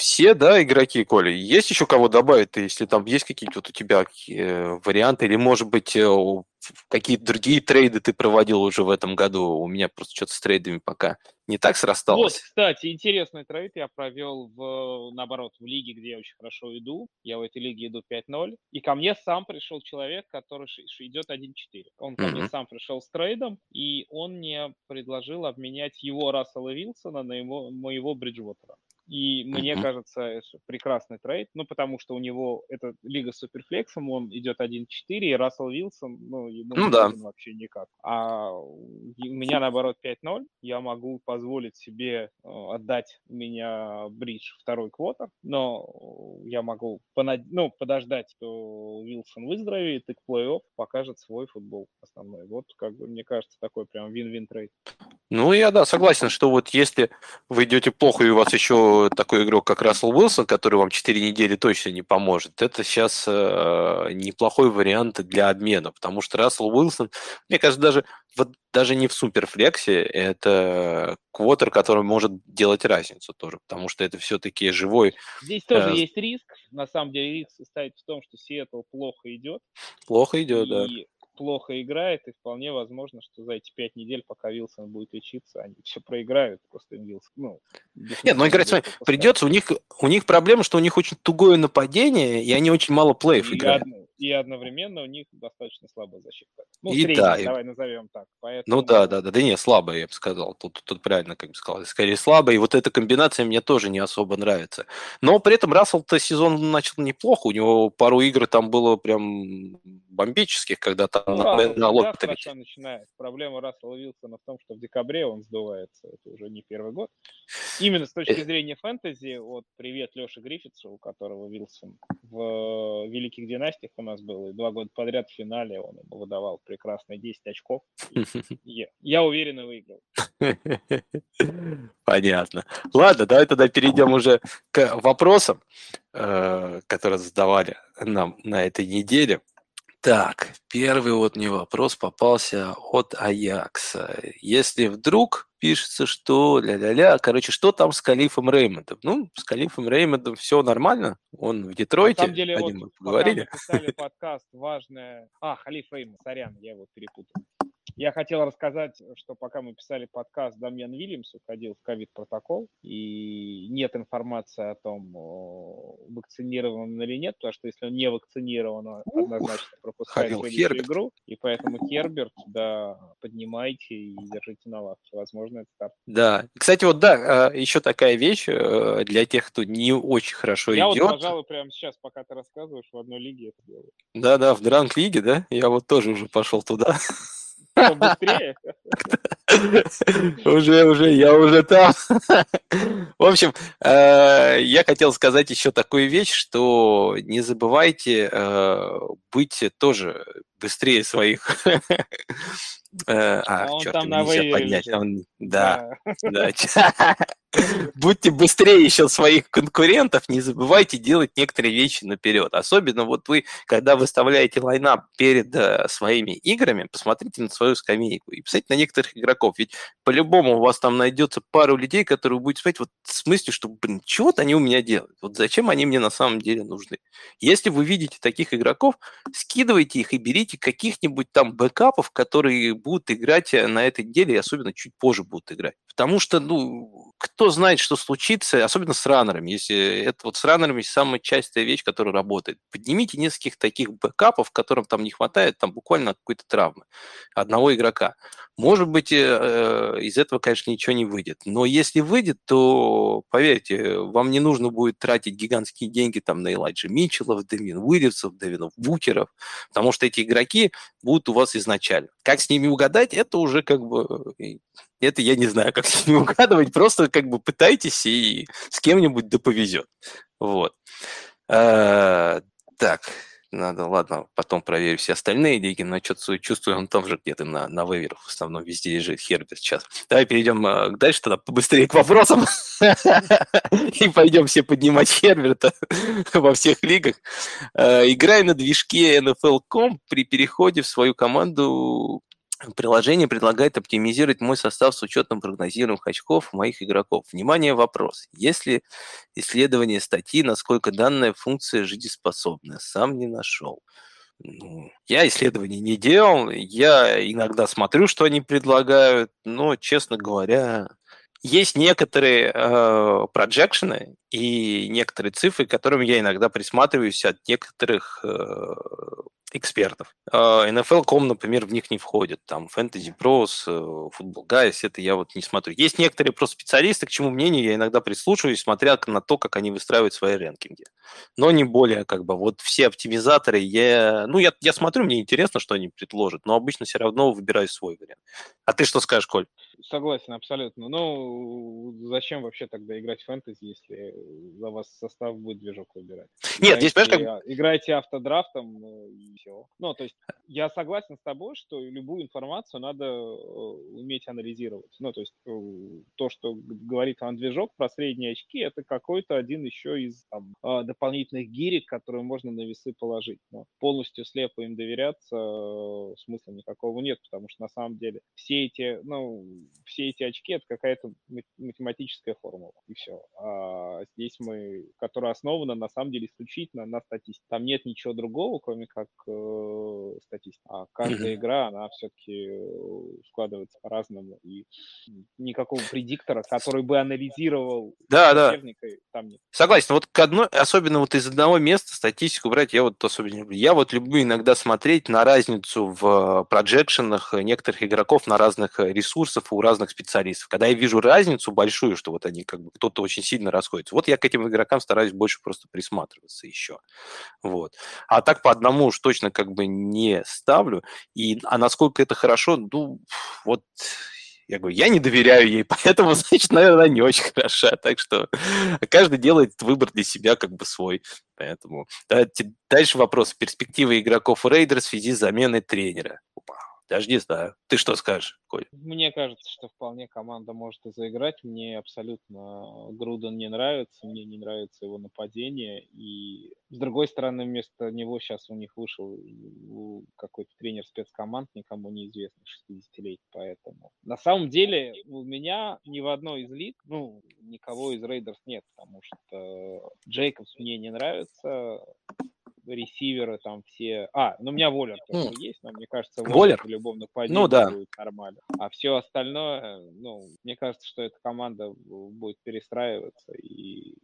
все, да, игроки, Коля. Есть еще кого добавить, если там есть какие-то вот у тебя э, варианты, или, может быть, какие-то другие трейды ты проводил уже в этом году? У меня просто что-то с трейдами пока не так срасталось. Вот, кстати, интересный трейд я провел, в, наоборот, в лиге, где я очень хорошо иду. Я в этой лиге иду 5-0. И ко мне сам пришел человек, который идет 1-4. Он ко mm-hmm. мне сам пришел с трейдом, и он мне предложил обменять его Рассела Вилсона на его, моего Бриджвотера. И мне mm-hmm. кажется, это прекрасный трейд, ну, потому что у него это лига с superflex ом, он идет 1-4, и Рассел Вилсон, ну, ему ну, да. вообще никак. А у меня, наоборот, 5-0, я могу позволить себе э, отдать меня бридж второй квотер, но я могу понад... ну, подождать, что Вилсон выздоровеет и к плей-офф покажет свой футбол основной. Вот, как бы, мне кажется, такой прям вин-вин трейд. Ну, я, да, согласен, что вот если вы идете плохо, и у вас еще такой игрок, как Рассел Уилсон, который вам 4 недели точно не поможет, это сейчас э, неплохой вариант для обмена, потому что Рассел Уилсон, мне кажется, даже, вот, даже не в суперфлексе, это квотер, который может делать разницу тоже, потому что это все-таки живой... Здесь тоже э, есть риск, на самом деле риск состоит в том, что Сиэтл плохо идет. Плохо идет, и... да плохо играет, и вполне возможно, что за эти пять недель, пока Вилсон будет лечиться, они все проиграют, просто Вилсон, ну... Нет, ну играть, смотри, придется, у них, у них проблема, что у них очень тугое нападение, и они очень мало плеев и играют. Одно, и одновременно у них достаточно слабая защита. Ну, и средняя, да, давай назовем так. Поэтому... Ну да, да, да, да не, слабая, я бы сказал. Тут, тут правильно, как бы сказал, скорее слабая. И вот эта комбинация мне тоже не особо нравится. Но при этом Рассел-то сезон начал неплохо. У него пару игр там было прям бомбических, когда там ну, на, Рассел, на лоб хорошо начинает. Проблема Рассела Вилсона в том, что в декабре он сдувается. Это уже не первый год. Именно с точки э. зрения фэнтези, вот привет Леше Гриффитсу, у которого Вилсон в Великих Династиях у нас был, и два года подряд в финале он ему выдавал прекрасные 10 очков. Я, я уверенно выиграл. Понятно. Ладно, давай тогда перейдем уже к вопросам, э, которые задавали нам на этой неделе. Так, первый вот мне вопрос попался от Аякса. Если вдруг пишется, что ля-ля-ля, короче, что там с Калифом Реймондом? Ну, с Калифом Реймондом все нормально, он в Детройте, На самом деле, вот, мы поговорили. Пока мы подкаст, важное... А, Халиф Реймонд, сорян, я его перепутал. Я хотел рассказать, что пока мы писали подкаст, Дамьян Вильямс уходил в ковид-протокол, и нет информации о том, вакцинирован он или нет, потому что если он не вакцинирован, он однозначно пропускает следующую игру, и поэтому Херберт, да, поднимайте и держите на лавке, возможно, это старт. Да, кстати, вот да, а, еще такая вещь э, для тех, кто не очень хорошо я идет. Я вот, пожалуй, прямо сейчас, пока ты рассказываешь, в одной лиге это делаю. Да-да, в дранг-лиге, да, я вот тоже уже пошел туда. Быстрее. Уже, уже, я уже там. В общем, э, я хотел сказать еще такую вещь, что не забывайте э, быть тоже быстрее своих Э, а, а черт, там нельзя поднять. Он, да, да. Будьте быстрее еще своих конкурентов, не забывайте делать некоторые вещи наперед. Особенно вот вы, когда выставляете лайнап перед э, своими играми, посмотрите на свою скамейку и посмотрите на некоторых игроков. Ведь по-любому у вас там найдется пару людей, которые вы будете смотреть вот с мыслью, что, блин, чего-то они у меня делают. Вот зачем они мне на самом деле нужны? Если вы видите таких игроков, скидывайте их и берите каких-нибудь там бэкапов, которые будут играть э, на этой неделе, и особенно чуть позже будут играть. Потому что, ну, кто знает, что случится, особенно с раннерами. Если это вот с раннерами самая частая вещь, которая работает. Поднимите нескольких таких бэкапов, которым там не хватает, там буквально какой-то травмы одного игрока. Может быть, э, э, из этого, конечно, ничего не выйдет. Но если выйдет, то, поверьте, вам не нужно будет тратить гигантские деньги там на Элайджа Митчеллов, Дэмин Уильямсов, Дэвинов Букеров, потому что эти игроки будут у вас изначально. Как с ними угадать, это уже как бы это я не знаю, как с ними угадывать. Просто как бы пытайтесь и с кем-нибудь да повезет. Вот. Так, надо, ладно, потом проверю все остальные лиги, но что-то чувствую, он там же где-то на, на вейверах в основном везде лежит Херберт сейчас. Давай перейдем э, дальше тогда побыстрее к вопросам и пойдем все поднимать Херберта во всех лигах. Э, играя на движке NFL.com при переходе в свою команду Приложение предлагает оптимизировать мой состав с учетом прогнозируемых очков моих игроков. Внимание, вопрос. Есть ли исследование статьи, насколько данная функция жизнеспособна? Сам не нашел. Ну, я исследований не делал, я иногда смотрю, что они предлагают, но, честно говоря, есть некоторые э, проджекшены и некоторые цифры, которым я иногда присматриваюсь от некоторых э, экспертов. А, NFL.com, например, в них не входит. Там Fantasy Pros, э, Football Guys, это я вот не смотрю. Есть некоторые просто специалисты, к чему мнению я иногда прислушиваюсь, смотря на то, как они выстраивают свои рэнкинги. но не более, как бы, вот все оптимизаторы, я, ну, я, я смотрю, мне интересно, что они предложат, но обычно все равно выбираю свой вариант. А ты что скажешь, Коль? Согласен, абсолютно. Ну, зачем вообще тогда играть в фэнтези, если за вас состав будет движок выбирать? Нет, здесь, понимаешь, как... Играйте автодрафтом, и все. Ну, то есть я согласен с тобой, что любую информацию надо э, уметь анализировать. Ну, то есть э, то, что говорит вам движок про средние очки, это какой-то один еще из там, э, дополнительных гирек, которые можно на весы положить. Но полностью слепо им доверяться смысла никакого нет, потому что на самом деле все эти, ну, все эти очки это какая-то математическая формула, и все. А здесь мы, которая основана на самом деле исключительно на статистике. Там нет ничего другого, кроме как э, статистика. А каждая игра, она все-таки э, складывается по-разному, и никакого предиктора, который бы анализировал да, да. там нет. Согласен. Вот к одной, особенно вот из одного места статистику брать, я вот особенно люблю. Я вот люблю иногда смотреть на разницу в проджекшенах некоторых игроков на разных ресурсах у разных специалистов. Когда я вижу разницу большую, что вот они как бы кто-то очень сильно расходится, вот я к этим игрокам стараюсь больше просто присматриваться еще. Вот. А так по одному уж точно как бы не ставлю. И, а насколько это хорошо, ну, вот я говорю, я не доверяю ей, поэтому, значит, наверное, не очень хороша. Так что каждый делает выбор для себя как бы свой. Поэтому дальше вопрос. Перспективы игроков Рейдерс в связи с заменой тренера. Даже не знаю. Ты что скажешь, Коль? Мне кажется, что вполне команда может и заиграть. Мне абсолютно Груден не нравится, мне не нравится его нападение. И с другой стороны, вместо него сейчас у них вышел какой-то тренер спецкоманд, никому неизвестный, 60-летний. Поэтому на самом деле у меня ни в одной из лиг, ну, никого из Рейдерс нет, потому что Джейкобс мне не нравится, ресиверы там все... А, ну у меня Воллер тоже mm. есть, но мне кажется, Воллер в любом нападении ну, да. будет нормально. А все остальное, ну, мне кажется, что эта команда будет перестраиваться и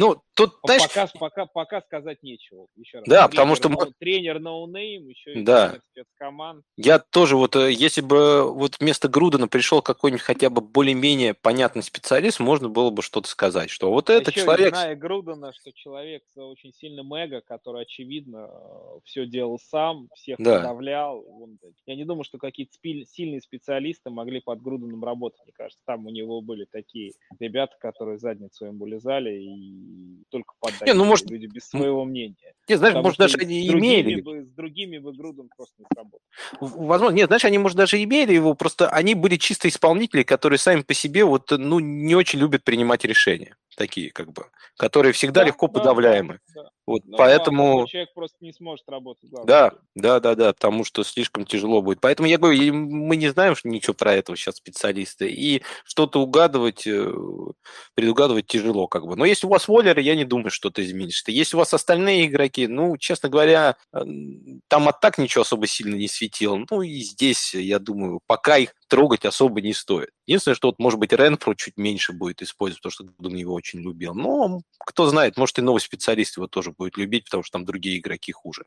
ну, тут, знаешь... Пока, пока, пока сказать нечего. Еще раз. Да, тренер, потому что... Ну, тренер no-name, ну еще и да. спецкоманд. Я тоже вот, э, если бы вот вместо Грудена пришел какой-нибудь хотя бы более-менее понятный специалист, можно было бы что-то сказать, что вот а этот еще, человек... Зная Грудена, что человек очень сильно мега, который, очевидно, э, все делал сам, всех да. подавлял. Я не думаю, что какие-то сильные специалисты могли под Груденом работать, мне кажется. Там у него были такие ребята, которые задницу ему лизали и только поддать. Не, ну, может, люди без своего мнения. Не, знаешь, Потому может, даже они имели. Бы, с другими бы Груден просто не сработал. Возможно, нет, знаешь, они, может, даже имели его, просто они были чисто исполнители, которые сами по себе вот, ну, не очень любят принимать решения такие, как бы, которые всегда да, легко да, подавляемы. Да, да. Вот, Но поэтому... Человек просто не сможет работать. Да, да, да, да, потому что слишком тяжело будет. Поэтому я говорю, мы не знаем ничего про этого сейчас специалисты, и что-то угадывать, э, предугадывать тяжело, как бы. Но если у вас воллеры, я не думаю, что-то изменится. Если у вас остальные игроки, ну, честно говоря, э, там от так ничего особо сильно не светило. Ну, и здесь, я думаю, пока их трогать особо не стоит. Единственное, что вот, может быть, Ренфру чуть меньше будет использовать, потому что Гудун его очень любил. Но кто знает, может, и новый специалист его тоже будет любить, потому что там другие игроки хуже.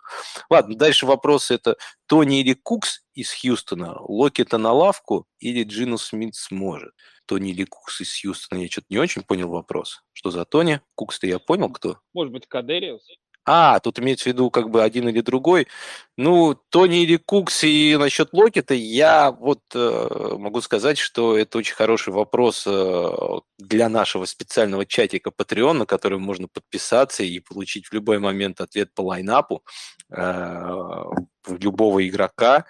Ладно, дальше вопрос это Тони или Кукс из Хьюстона? Локета на лавку или Джину Смит сможет? Тони или Кукс из Хьюстона? Я что-то не очень понял вопрос. Что за Тони? Кукс-то я понял, кто? Может быть, Кадериус? А, тут имеется в виду как бы один или другой. Ну, Тони или Кукс и насчет Локета, я вот э, могу сказать, что это очень хороший вопрос э, для нашего специального чатика Patreon, на который можно подписаться и получить в любой момент ответ по лайнапу э, любого игрока.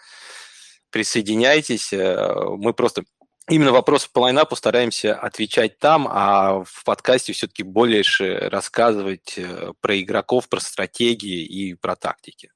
Присоединяйтесь, э, мы просто Именно вопросы по лайнапу стараемся отвечать там, а в подкасте все-таки больше рассказывать э, про игроков, про стратегии и про тактики.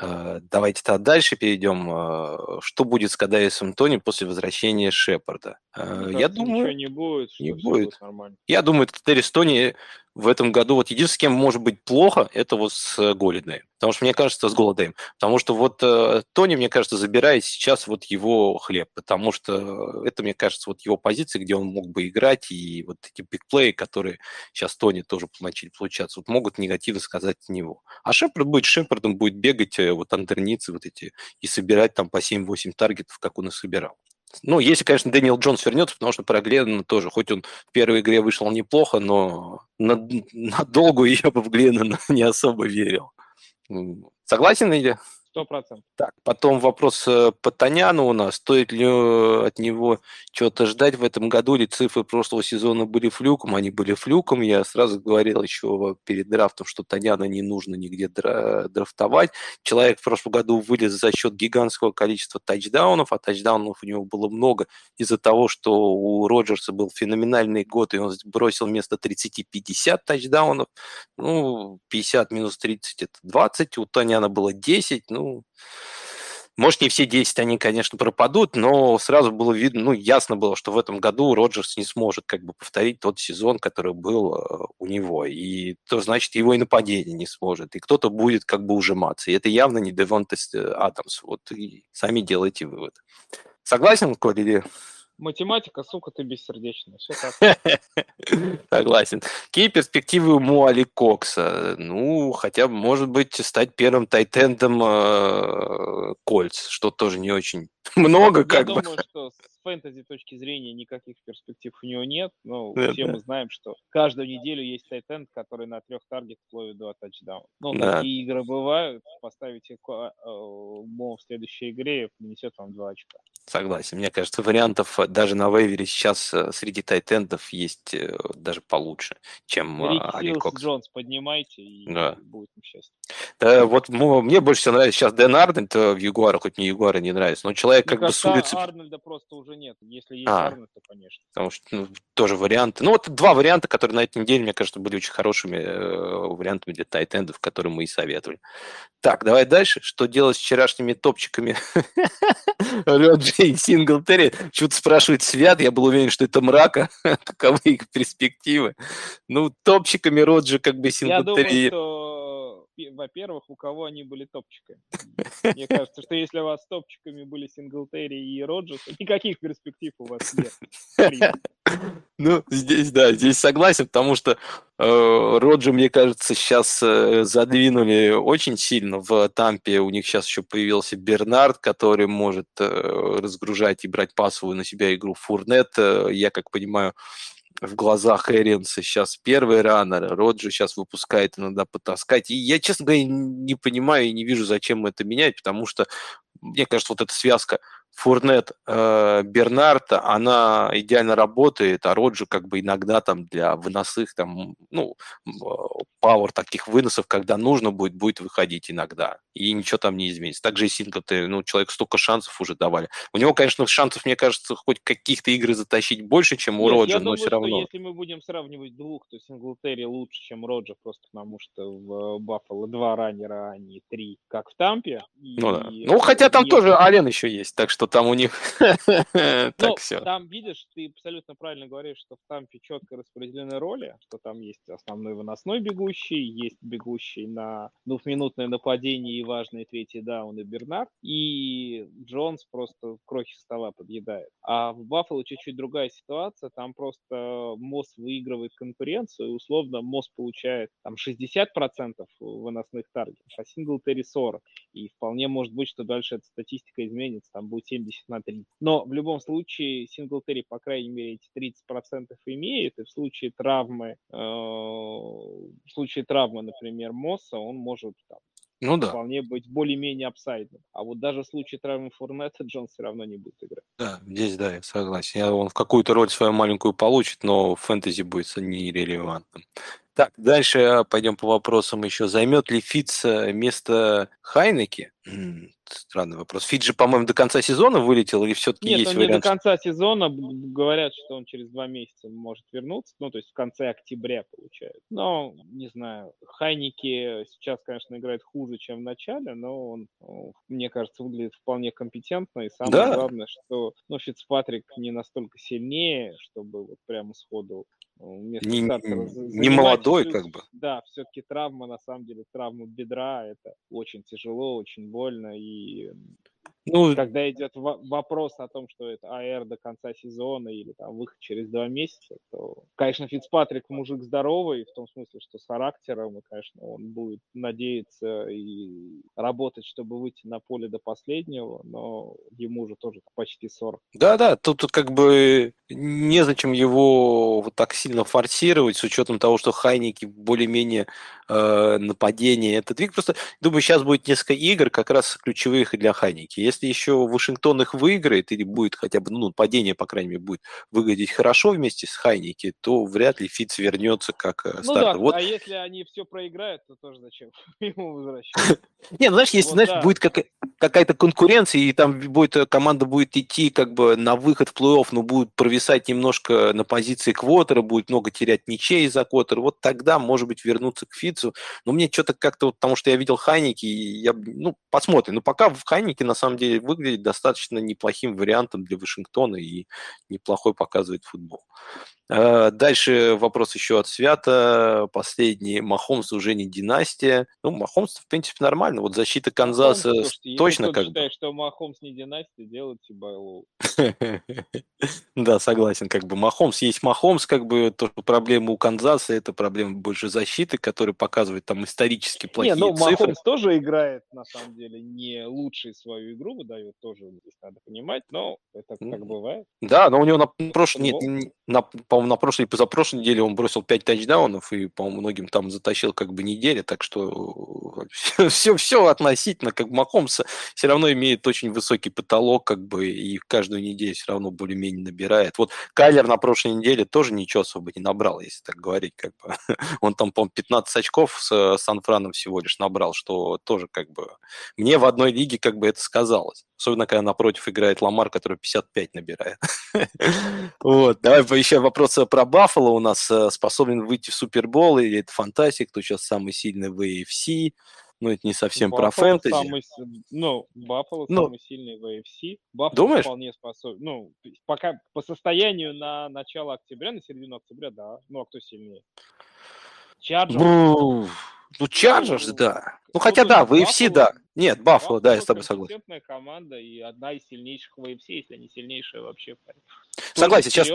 Э, давайте тогда дальше перейдем. Э, что будет с Кадаисом Тони после возвращения Шепарда? Мне Я думаю, не будет. Не будет. Нормально. Я думаю, Кадаис Тони в этом году вот единственное, с кем может быть плохо, это вот с Голидеем. Потому что, мне кажется, с Голодеем. Потому что вот э, Тони, мне кажется, забирает сейчас вот его хлеб. Потому что это, мне кажется, вот его позиция, где он мог бы играть, и вот эти бигплеи, которые сейчас Тони тоже начали получаться, вот могут негативно сказать от него. А Шепард будет Шепардом, будет бегать вот андерницы вот эти и собирать там по 7-8 таргетов, как он и собирал. Ну, если, конечно, Дэниел Джонс вернется, потому что про Гленнона тоже, хоть он в первой игре вышел неплохо, но на, на долгую я бы в Гленнона не особо верил. Согласен или? Сто процентов. Так, потом вопрос э, по Таняну у нас. Стоит ли э, от него что-то ждать в этом году, или цифры прошлого сезона были флюком? Они были флюком. Я сразу говорил еще перед драфтом, что Таняна не нужно нигде драфтовать. Человек в прошлом году вылез за счет гигантского количества тачдаунов, а тачдаунов у него было много из-за того, что у Роджерса был феноменальный год, и он бросил вместо 30-50 тачдаунов. Ну, 50 минус 30 – это 20. У Таняна было 10. Ну, ну, может, не все 10 они, конечно, пропадут, но сразу было видно, ну, ясно было, что в этом году Роджерс не сможет как бы повторить тот сезон, который был э, у него. И то, значит, его и нападение не сможет. И кто-то будет как бы ужиматься. И это явно не Девонтес э, Адамс. Вот и сами делайте вывод. Согласен, Коля, или Математика, сука, ты бессердечная. Все так. Согласен. Какие перспективы у Муали Кокса? Ну, хотя бы, может быть, стать первым тайтендом э, Кольц, что тоже не очень много, как Я бы. думаю, что с фэнтези точки зрения никаких перспектив у него нет. Но да, все да. мы знаем, что каждую неделю есть тайтенд, который на трех таргетах ловит два тачдауна. Ну, да. такие игры бывают. Поставите Мо в следующей игре, принесет вам два очка. Согласен. Мне кажется, вариантов э, даже на вейвере сейчас э, среди тайтендов есть э, даже получше, чем Али Кокс. Джонс поднимайте, и да. будет им счастье. Да, вот мне больше всего нравится сейчас Дэн Ардент в Ягуарах, хоть мне Ягуары не нравится, но человек мне как кажется, бы с улицы... Арнольда просто уже нет. Если есть а, Арнольд, то конечно. Потому что ну, тоже варианты. Ну вот два варианта, которые на этой неделе, мне кажется, были очень хорошими э, вариантами для тайтендов, которые мы и советовали. Так, давай дальше. Что делать с вчерашними топчиками? Роджи и Синглтери. Что-то спрашивает Свят. Я был уверен, что это мрака. Каковы их перспективы? Ну, топчиками Роджи как бы Синглтери... Я думаю, что во-первых, у кого они были топчиками. Мне кажется, что если у вас топчиками были Синглтери и Роджерс, никаких перспектив у вас нет. Ну, здесь, да, здесь согласен, потому что э, Роджи, мне кажется, сейчас э, задвинули очень сильно в Тампе. У них сейчас еще появился Бернард, который может э, разгружать и брать пасовую на себя игру Фурнет. Э, я, как понимаю, в глазах Эринса сейчас первый раннер, Роджи сейчас выпускает иногда потаскать. И я, честно говоря, не понимаю и не вижу, зачем это менять, потому что, мне кажется, вот эта связка Фурнет э, Бернарта, она идеально работает, а Роджи как бы иногда там для выносых, там, ну, пауэр таких выносов, когда нужно будет, будет выходить иногда. И ничего там не изменится. Также и Синглты, ну, человек столько шансов уже давали. У него, конечно, шансов, мне кажется, хоть каких-то игр затащить больше, чем у Нет, Роджа, но думаю, все равно. если мы будем сравнивать двух, то Синглтери лучше, чем Роджа, просто потому что в Баффало два раннера, а не три, как в Тампе. Ну да. Ну, хотя там тоже Ален еще есть, так что там у них так ну, все. Там, видишь, ты абсолютно правильно говоришь, что в Тампе четко распределены роли, что там есть основной выносной бегущий, есть бегущий на двухминутное нападение и важный третий даун и Бернард, и Джонс просто крохи стола подъедает. А в Баффало чуть-чуть другая ситуация, там просто Мосс выигрывает конкуренцию, и условно Мосс получает там 60% выносных таргетов, а Синглтери 40. И вполне может быть, что дальше эта статистика изменится, там будет 70 на 30. Но в любом случае Синглтери, по крайней мере, эти 30% имеет, и в случае травмы, э, в случае травмы, например, Мосса, он может там, ну да. вполне быть более-менее апсайдным. А вот даже в случае травмы Фурнета Джон все равно не будет играть. Да, здесь да, я согласен. Я, он в какую-то роль свою маленькую получит, но фэнтези будет нерелевантным. Так, дальше пойдем по вопросам еще. Займет ли Фиц место Хайнеки? Странный вопрос. Фит же, по-моему, до конца сезона вылетел или все-таки Нет, есть он вариант? не до конца сезона. Говорят, что он через два месяца может вернуться. Ну, то есть в конце октября получают. Но, не знаю, Хайники сейчас, конечно, играет хуже, чем в начале, но он, мне кажется, выглядит вполне компетентно. И самое да. главное, что ну, Фицпатрик не настолько сильнее, чтобы вот прямо сходу не, не молодой, плюс, как бы. Да, все-таки травма, на самом деле, травма бедра, это очень тяжело, очень больно, и Ну, когда идет вопрос о том, что это АР до конца сезона или там выход через два месяца, то, конечно, Фицпатрик мужик здоровый, в том смысле, что с характером, и, конечно, он будет надеяться и работать, чтобы выйти на поле до последнего, но ему уже тоже почти 40. Да-да, тут, тут как бы незачем его вот так сильно форсировать, с учетом того, что Хайники более-менее э, нападение это двиг. Просто, думаю, сейчас будет несколько игр как раз ключевых и для Хайники. Если еще Вашингтон их выиграет или будет хотя бы, ну, падение, по крайней мере, будет выглядеть хорошо вместе с Хайники, то вряд ли Фиц вернется как э, ну, стартер. Да, вот. а если они все проиграют, то тоже зачем ему возвращаться? Не, ну, знаешь, если, знаешь, будет какая-то конкуренция, и там будет, э, команда будет идти как бы на выход в плей-офф, но будет провисать немножко на позиции квотера, будет много терять ничей из-за квотера, вот тогда, может быть, вернуться к Фицу. Но мне что-то как-то, вот, потому что я видел Хайники, я, ну, посмотрим. Но пока в Хайнике, на самом деле, выглядит достаточно неплохим вариантом для Вашингтона и неплохой показывает футбол. А, дальше вопрос еще от Свята. Последний. Махомс уже не династия. Ну, Махомс, в принципе, нормально. Вот защита Канзаса Махомс, точно как считает, что Махомс не династия, делайте Байлоу. Да, согласен. Как бы Махомс есть Махомс, как бы то, что проблема у Канзаса, это проблема больше защиты, которая показывает там исторически плохие не, ну, цифры. Махомс тоже играет, на самом деле, не лучшую свою игру выдает, тоже здесь надо понимать, но это как бывает. Да, но у него на прошлом, нет, на, по-моему, на прошлой и позапрошлой неделе он бросил 5 тачдаунов и, по-моему, многим там затащил как бы неделя, так что все, все, все относительно, как Махомса все равно имеет очень высокий потолок, как бы, и каждую неделю все равно более-менее набирает. Вот Кайлер на прошлой неделе тоже ничего особо не набрал, если так говорить, как бы. Он там, по-моему, 15 очков с Сан-Франом всего лишь набрал, что тоже как бы мне в одной лиге как бы это сказалось. Особенно, когда напротив играет Ламар, который 55 набирает. Вот, давай еще вопрос про Баффало у нас. Э, способен выйти в Супербол или это фантастик? Кто сейчас самый сильный в AFC? Ну, это не совсем про фэнтези. Самый, ну, Баффало ну, самый сильный в AFC. Баффало думаешь? вполне способен. Ну, пока по состоянию на начало октября, на середину октября, да. Ну, а кто сильнее? Chargers. Ну, ну Chargers, да. Ну, хотя да, в AFC, да. Нет, Баффало, да, я с тобой согласен. команда и одна из сильнейших в AFC, если не сильнейшая вообще. Согласен, сейчас,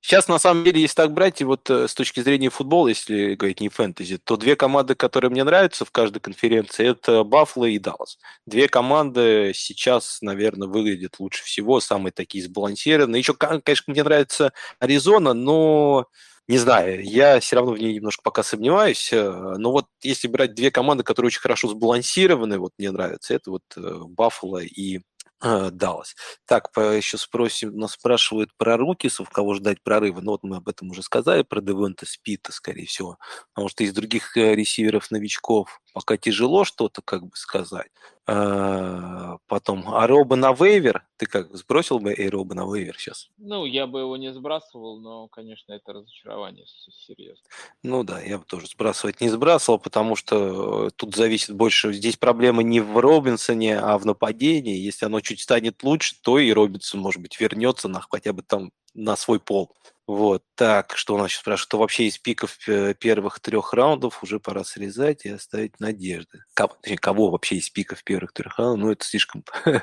сейчас на самом деле, если так брать, и вот э, с точки зрения футбола, если говорить не фэнтези, то две команды, которые мне нравятся в каждой конференции, это Баффало и Даллас. Две команды сейчас, наверное, выглядят лучше всего, самые такие сбалансированные. Еще, конечно, мне нравится Аризона, но не знаю, я все равно в ней немножко пока сомневаюсь. Э, но вот если брать две команды, которые очень хорошо сбалансированы, вот мне нравится, это вот Баффало э, и э, Даллас. Так, еще спросим, нас спрашивают про Рукисов, кого ждать прорыва. Ну вот мы об этом уже сказали, про Девонта Спита, скорее всего. Потому что из других ресиверов-новичков пока тяжело что-то как бы сказать. А, потом, а Роба на вейвер? Ты как, сбросил бы и Роба на вейвер сейчас? Ну, я бы его не сбрасывал, но, конечно, это разочарование серьезно. Ну да, я бы тоже сбрасывать не сбрасывал, потому что э, тут зависит больше, здесь проблема не в Робинсоне, а в нападении. Если оно чуть станет лучше, то и Робинсон, может быть, вернется на хотя бы там на свой пол. Вот, так, что у нас сейчас спрашивают, что вообще из пиков первых трех раундов уже пора срезать и оставить надежды. Кого, точнее, кого вообще из пиков первых трех раундов? Ну, это слишком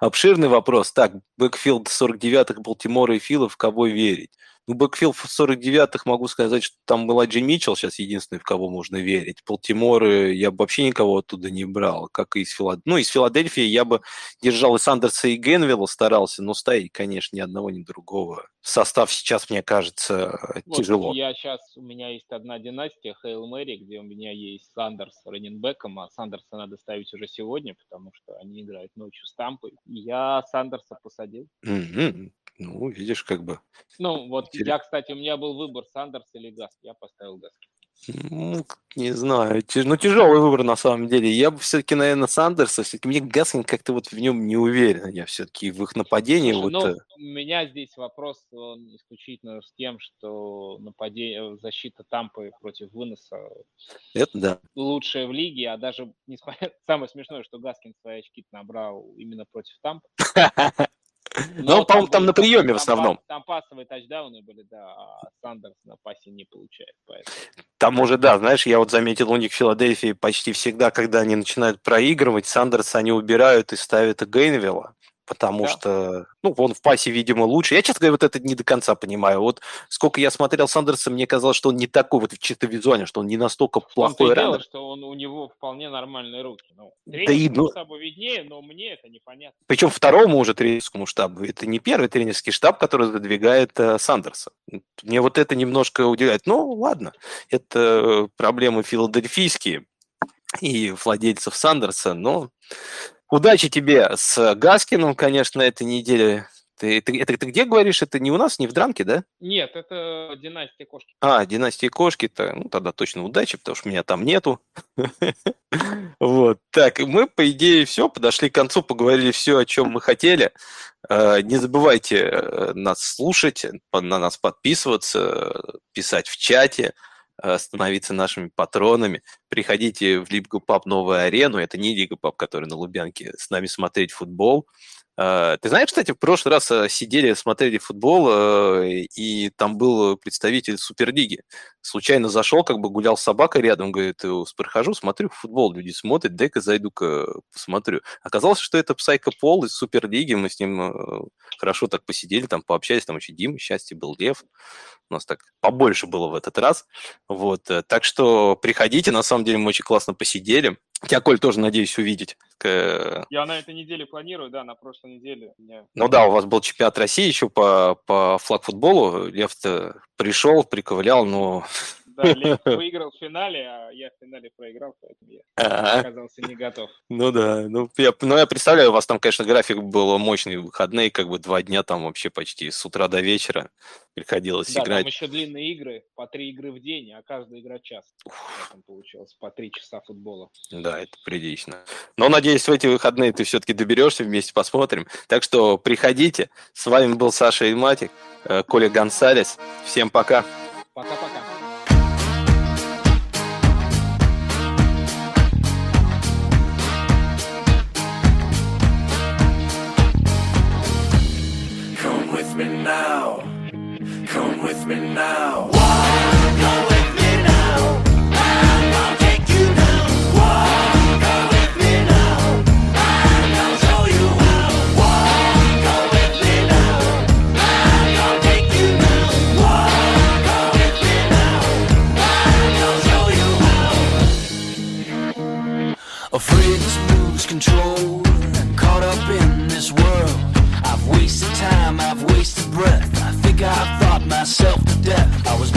обширный вопрос. Так, backfield 49-х Балтимора и Филов, кого верить? Ну, backfield в 49-х могу сказать, что там был Элайджа Митчелл, сейчас единственный, в кого можно верить. Балтимора я бы вообще никого оттуда не брал, как и из Филадельфии. Ну, из Филадельфии я бы держал и Сандерса, и Гейнвелла старался, но ставить, конечно, ни одного, ни другого. Состав сейчас, мне кажется, вот тяжело. Я сейчас, у меня есть одна династия, Hail Mary, где у меня есть Сандерс с раннинбеком, а Сандерса надо ставить уже сегодня, потому что они играют ночью с Тампой. Я Сандерса посадил. Mm-hmm. Ну, видишь, как бы. Ну, вот я, кстати, у меня был выбор Сандерс или Гаскин. Я поставил Гаскина. Ну, не знаю. Ну, тяжелый выбор на самом деле. Я бы все-таки, наверное, Сандерса. Все-таки мне Гаскин как-то вот в нем не уверен. Я все-таки в их нападении. Слушай, вот... ну, э у меня здесь вопрос он исключительно с тем, что нападение, защита Тампы против выноса Это да. лучшая в лиге, а даже несмотря... Самое смешное, что Гаскин свои очки набрал именно против Тампы. Ну, ну по-моему, там на приеме в основном. Там пасовые тачдауны были, да, а Сандерс на пасе не получает. Поэтому. Там уже, да, знаешь, я вот заметил у них в Филадельфии почти всегда, когда они начинают проигрывать, Сандерс они убирают и ставят Гейнвилла потому да. что, ну, он в пасе, видимо, лучше. Я, честно говоря, вот это не до конца понимаю. Вот сколько я смотрел Сандерса, мне казалось, что он не такой вот чисто визуально, что он не настолько плохой раннер. что он, у него вполне нормальные руки. Ну, да и, ну... штабу виднее, но мне это непонятно. Причем второму уже тренерскому штабу. Это не первый тренерский штаб, который задвигает э, Сандерса. Мне вот это немножко удивляет. Ну, ладно, это проблемы филадельфийские и владельцев Сандерса, но Удачи тебе с Гаскиным, конечно, этой неделе. Ты, ты, это ты где говоришь? Это не у нас, не в драмке, да? Нет, это династия кошки. А, династия кошки-то, ну тогда точно удачи, потому что меня там нету. Вот, так, мы, по идее, все, подошли к концу, поговорили все, о чем мы хотели. Э, не забывайте э, нас слушать, на нас подписываться, писать в чате, Э, становиться нашими патронами. Приходите в Лигу Пап Новую Арену. Это не Лига Пап, которая на Лубянке. С нами смотреть футбол. Э, ты знаешь, кстати, в прошлый раз э, сидели, смотрели футбол, и там был представитель Суперлиги. Случайно зашел, как бы гулял с собакой рядом, говорит, прохожу, смотрю футбол, люди смотрят, дай-ка зайду-ка посмотрю. Оказалось, что это Псайко Пол из Суперлиги, мы с ним хорошо так посидели, там пообщались, там еще Дима, счастье был Лев у нас так побольше было в этот раз. Вот. Э, так что приходите, на самом деле мы очень классно посидели. Тебя, Коль, тоже надеюсь увидеть. Я на этой неделе планирую, да, на прошлой неделе. Меня... Ну да, у вас был чемпионат России еще по, по флаг-футболу. Лев пришел, приковылял, но да, Лев выиграл в финале, а я в финале проиграл, поэтому я А-а-а. оказался не готов. Ну да, ну я, ну я представляю, у вас там, конечно, график был мощный, выходные, как бы два дня там вообще почти с утра до вечера приходилось да, играть. там еще длинные игры, по три игры в день, а каждая игра час. Там получилось по три часа футбола. Да, это прилично. Но, надеюсь, в эти выходные ты все-таки доберешься, вместе посмотрим. Так что приходите. С вами был Саша Ильматик, э, Коля Гонсалес. Всем пока. Пока-пока. Gonna show you how. Afraid to lose control caught up in this world. I've wasted time, I've wasted breath. I thought myself to death. I was